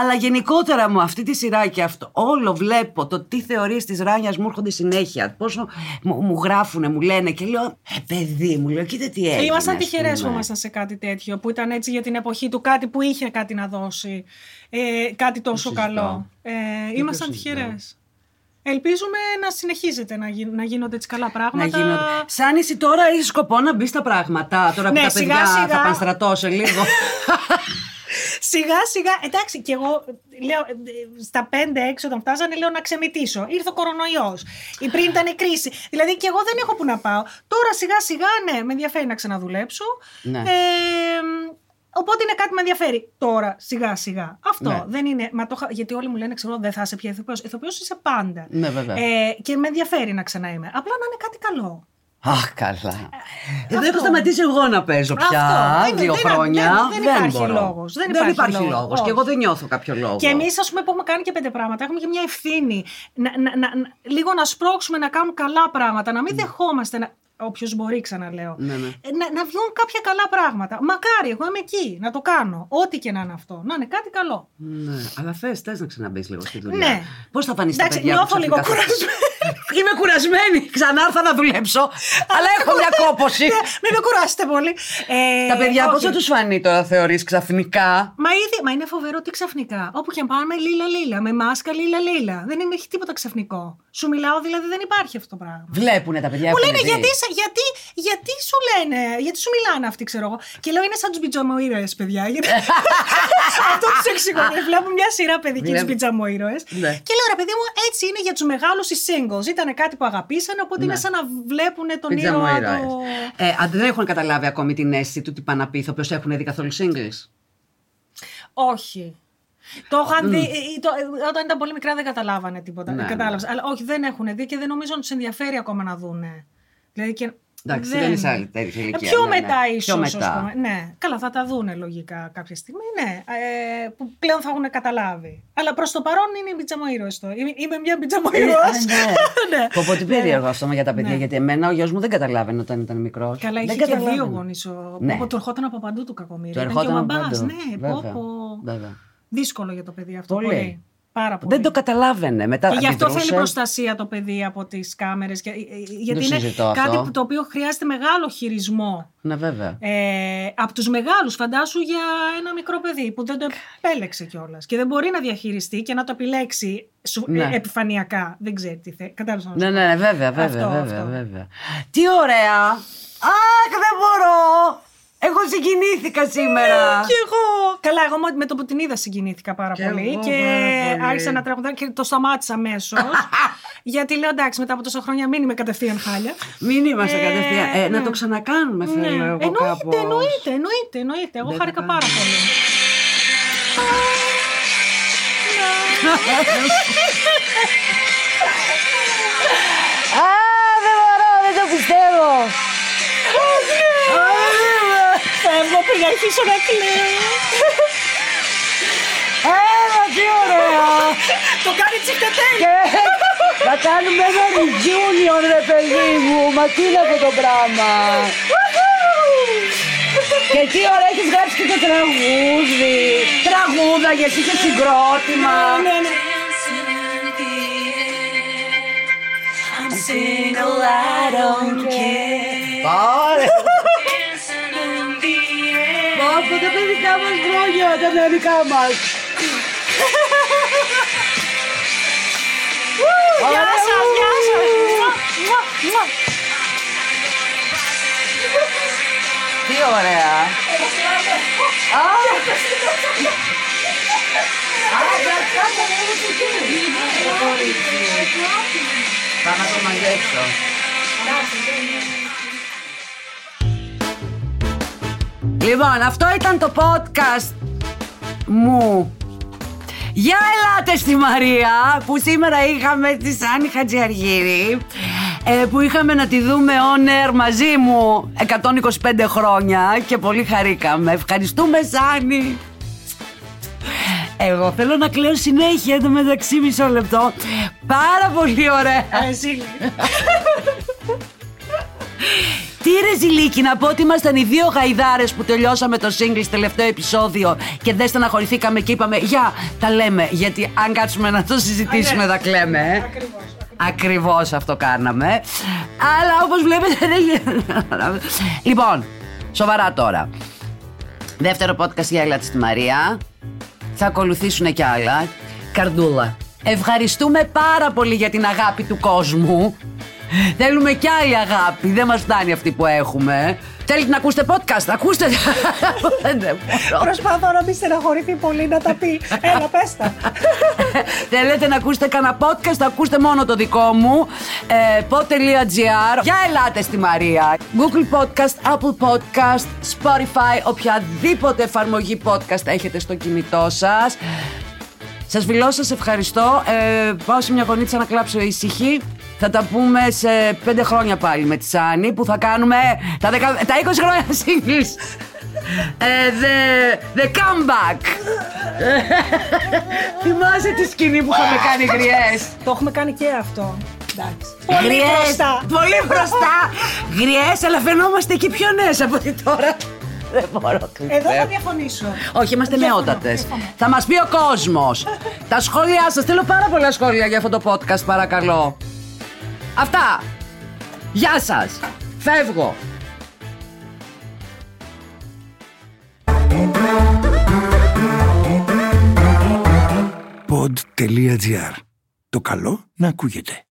Αλλά γενικότερα μου αυτή τη σειρά και αυτό, όλο βλέπω το τι θεωρίες της Ράνιας μου έρχονται συνέχεια. Πόσο μου, μου γράφουνε, μου λένε και λέω, ε παιδί μου, λέω, κοίτα τι έγινε. Ήμασταν ας τυχερές που πούμε». ήμασταν σε κάτι τέτοιο, που ήταν έτσι για την εποχή του, κάτι που είχε κάτι να δώσει. Ε, κάτι τόσο συζητώ. καλό. Ε, ήμασταν συζητώ. Τυχερέ. Ελπίζουμε να συνεχίζετε να, γίν- να γίνονται έτσι καλά Να πράγματα. γίνονται. Σαν εσύ τώρα έχεις σκοπό να μπεις στα πράγματα. Τώρα που Ναι, τα σιγά, παιδιά σιγά. θα πάνε στρατό σε λίγο. <laughs> Σιγά σιγά, εντάξει, και εγώ λέω ε, στα 5-6 όταν φτάσανε, λέω να ξεμητήσω. Ήρθε ο κορονοϊός. Ή πριν ήταν η κρίση. Δηλαδή και εγώ δεν έχω που να πάω. Τώρα σιγά σιγά, ναι, με ενδιαφέρει να ξαναδουλέψω. Ναι. Ε, οπότε είναι κάτι που με ενδιαφέρει. Τώρα, σιγά σιγά. Αυτό Ναι. δεν είναι. Μα το, είχα- γιατί όλοι μου λένε, ξέρω, δεν θα είσαι πια ηθοποιός. Ηθοποιός είσαι πάντα. Ναι, βέβαια. Ε, και με ενδιαφέρει να ξανά είμαι. Απλά να είναι κάτι καλό. Αχ, καλά. Εδώ έχω σταματήσει εγώ να παίζω πια Αυτό. Δεν- δύο δεν- χρόνια. δεν- δεν υπάρχει μπορώ. λόγος. Δεν Δεν υπάρχει υπάρχει λόγος. λόγος. Και Όχι. εγώ δεν νιώθω κάποιο λόγο. Και εμείς, ας πούμε, που έχουμε κάνει και πέντε πράγματα, έχουμε και μια ευθύνη. Να, να, να, να- λίγο να σπρώξουμε να κάνουν καλά πράγματα, να μην δεχόμαστε. Να, Όποιος μπορεί, ξαναλέω. Ναι, ναι. Ε, Να, να βγουν κάποια καλά πράγματα. Μακάρι, εγώ είμαι εκεί να το κάνω. Ό,τι και να είναι αυτό. Να είναι κάτι καλό. Ναι, αλλά θες θες να ξαναμπεί λίγο στη δουλειά. Ναι. Πώς θα φανείς τα Εντάξει, παιδιά νιώθω που λίγο ξαφνικά θα- κουρασμένη. <laughs> Είμαι κουρασμένη. Ξανά ήρθα να δουλέψω. αλλά έχω μια κόποση. Ναι, Μην με κουράσετε πολύ. Ε, Τα παιδιά, πώς όχι. θα τους φανεί τώρα, θεωρείς ξαφνικά; Μα, ήδη, μα είναι φοβερό τι ξαφνικά. Όπου και αν πάμε, λίλα λίλα. Με μάσκα, λίλα λίλα. Δεν είναι, έχει τίποτα ξαφνικό. Σου μιλάω, δηλαδή δεν υπάρχει αυτό το πράγμα. Βλέπουνε τα παιδιά. Μου έχουν λένε δει. γιατί, σα- γιατί, γιατί σου λένε, γιατί σου μιλάνε αυτοί, ξέρω εγώ. Και λέω είναι σαν τους πιτζαμοήρωε, παιδιά. Γιατί... <laughs> Αυτό τους εξηγώ. Και Βλέπουν μια σειρά παιδικής του Βλέπω. πιτζαμοήρωε. Ναι. Και λέω ρε παιδί μου, έτσι είναι για τους μεγάλους οι singles. Ήταν κάτι που αγαπήσανε, οπότε είναι σαν να βλέπουν τον ήρωα Πιτζαμοήρωες. το. Ε, αν δεν έχουν καταλάβει ακόμη την αίσθηση του τι πάνε να πει ηθοποιός, έχουν δει καθόλου singles; Όχι. Το είχαν δει. ε, το- ε, όταν ήταν πολύ μικρά δεν καταλάβανε τίποτα. Ναι, δεν κατάλαβες. Αλλά όχι, δεν έχουν δει και δεν νομίζω να τους ενδιαφέρει ακόμα να δούνε. Δηλαδή και. Εντάξει, δεν είσαι άλλη τέτοια ηλικία, Ε, Πιο ναι, ναι. μετά ίσως. Πιο μετά. Ναι, καλά, θα τα δούνε λογικά κάποια στιγμή. Ναι, ε, που πλέον θα έχουν καταλάβει. Αλλά προς το παρόν είναι η πιτζαμοήρωε το. Είμαι, είμαι μια πιτζαμοήρωα. Ε, ναι. Πω πω τι περίεργο αυτό για τα παιδιά, Ναι. γιατί εμένα ο γιος μου δεν καταλάβαινε όταν ήταν μικρός. Καλά, είχε και δύο γονείς. Ναι. Του ερχόταν από παντού του κακομοίρη. Το Ήταν και ο ερχόταν από μπαμπάς, παντού. Ναι, Βέβαια. πω, πω. Βέβαια. Δύσκολο για το παιδί αυτό. Πολύ. Πολύ. Πάρα πολύ. Δεν το καταλάβαινε. Μετά Και γι' αυτό αντιδρούσε. θέλει προστασία το παιδί από τις κάμερες. Γιατί είναι συζητώ κάτι αυτό. που, το οποίο χρειάζεται μεγάλο χειρισμό. Ναι, βέβαια. Ε, από τους μεγάλους, φαντάσου για ένα μικρό παιδί που δεν το επέλεξε κιόλας. Και δεν μπορεί να διαχειριστεί και να το επιλέξει σου, Ναι. ε, επιφανειακά. Δεν ξέρει τι θέλει. Κατάλαβα. Ναι, ναι, ναι, βέβαια, βέβαια, Αυτό, βέβαια, αυτό. βέβαια. Τι ωραία! Αχ, δεν μπορώ! Εγώ συγκινήθηκα σήμερα. Και εγώ. Καλά, εγώ με- με το που την είδα συγκινήθηκα πάρα Κι πολύ. εγώ και πάρα πολύ. άρχισα να τραγουδάω και το σταμάτησα αμέσως. <laughs> γιατί λέω εντάξει, μετά από τόσα χρόνια μην είμαι κατευθείαν χάλια. Μην είμαστε Ε, κατευθείαν. Ε, να ναι. το ξανακάνουμε, θέλω εγώ εννοείται, κάπως. εννοείται, εννοείται, εννοείται. Εγώ Δεν χάρηκα το πάρα κάνω. πολύ. Α, δεν μπορώ, δεν το πιστεύω. Φεύγω πριν αρχίσω να κλαίω. Έλα, τι ωραία. Το κάνει τσιφτετέλ. Και θα κάνουμε ένα reunion, ρε παιδί μου. Μα τι είναι αυτό το πράγμα. Και τι ωραία έχεις γράψει και το τραγούδι. Τραγούδα, γιατί είσαι συγκρότημα. Ναι, ναι. Πάρε. Μας χρόνια, τα παιδικά μας. Γεια Ωραία, σας, ου. γεια σας. Μουα, μουα, μουα. Τι ωραία. Α, Πάμε να το μαζέψω. Λοιπόν, αυτό ήταν το podcast μου. Για ελάτε στη Μαρία που σήμερα είχαμε τη Σάνη Χατζιαργύρη ε, που είχαμε να τη δούμε on air μαζί μου 125 χρόνια και πολύ χαρήκαμε. Ευχαριστούμε Σάνη. Εγώ θέλω να κλαίω συνέχεια εδώ μεταξύ μισό λεπτό. Πάρα πολύ ωραία. Α, Εσύ. Τι ρε Ζηλίκη, να πω ότι ήμασταν οι δύο γαϊδάρες που τελειώσαμε το single στο τελευταίο επεισόδιο και δεν στεναχωρηθήκαμε και είπαμε «Για, τα λέμε, γιατί αν κάτσουμε να το συζητήσουμε θα κλαίμε». ε». Ακριβώς. Ακριβώς αυτό κάναμε. Αλλά όπως βλέπετε δεν γίνεται. Λοιπόν, σοβαρά τώρα. Δεύτερο podcast για Έλα στη Μαρία. Θα ακολουθήσουν κι άλλα. Καρδούλα. Ευχαριστούμε πάρα πολύ για την αγάπη του κόσμου. Θέλουμε κι άλλη αγάπη. Δεν μας φτάνει αυτή που έχουμε. Θέλετε να ακούσετε podcast, ακούστε. <laughs> Δεν μπορώ. Προσπαθώ να μην στεναχωρηθεί πολύ να τα πει. Έλα, πες τα. <laughs> Θέλετε να ακούσετε κανένα podcast, ακούστε μόνο το δικό μου. Ε, pod.gr. Για ελάτε στη Μαρία. Google Podcast, Apple Podcast, Spotify, οποιαδήποτε εφαρμογή podcast έχετε στο κινητό σας. Σας φιλώ, σας ευχαριστώ. Ε, πάω σε μια γωνίτσα να κλάψω ησυχή. Θα τα πούμε σε πέντε χρόνια πάλι με τη Σάνη που θα κάνουμε τα, δεκα... τα 20 χρόνια <laughs> singles. Ε, the, the comeback. <laughs> Θυμάσαι τη σκηνή που είχαμε κάνει γριές; Το έχουμε κάνει και αυτό. Εντάξει. Πολύ Γριές, μπροστά. Πολύ μπροστά. Γριές, αλλά φαινόμαστε εκεί πιο νέες από ότι τώρα. Δεν μπορώ. Εδώ θα διαφωνήσω. Όχι, είμαστε Διαφωνώ, νεότατες. διαφωνώ. Θα μας πει ο κόσμος. Τα σχόλιά σας. Θέλω πάρα πολλά σχόλια για αυτό το podcast, παρακαλώ. Αυτά. Γεια σας. Φεύγω. pod.gr. Το καλό να ακούγεται.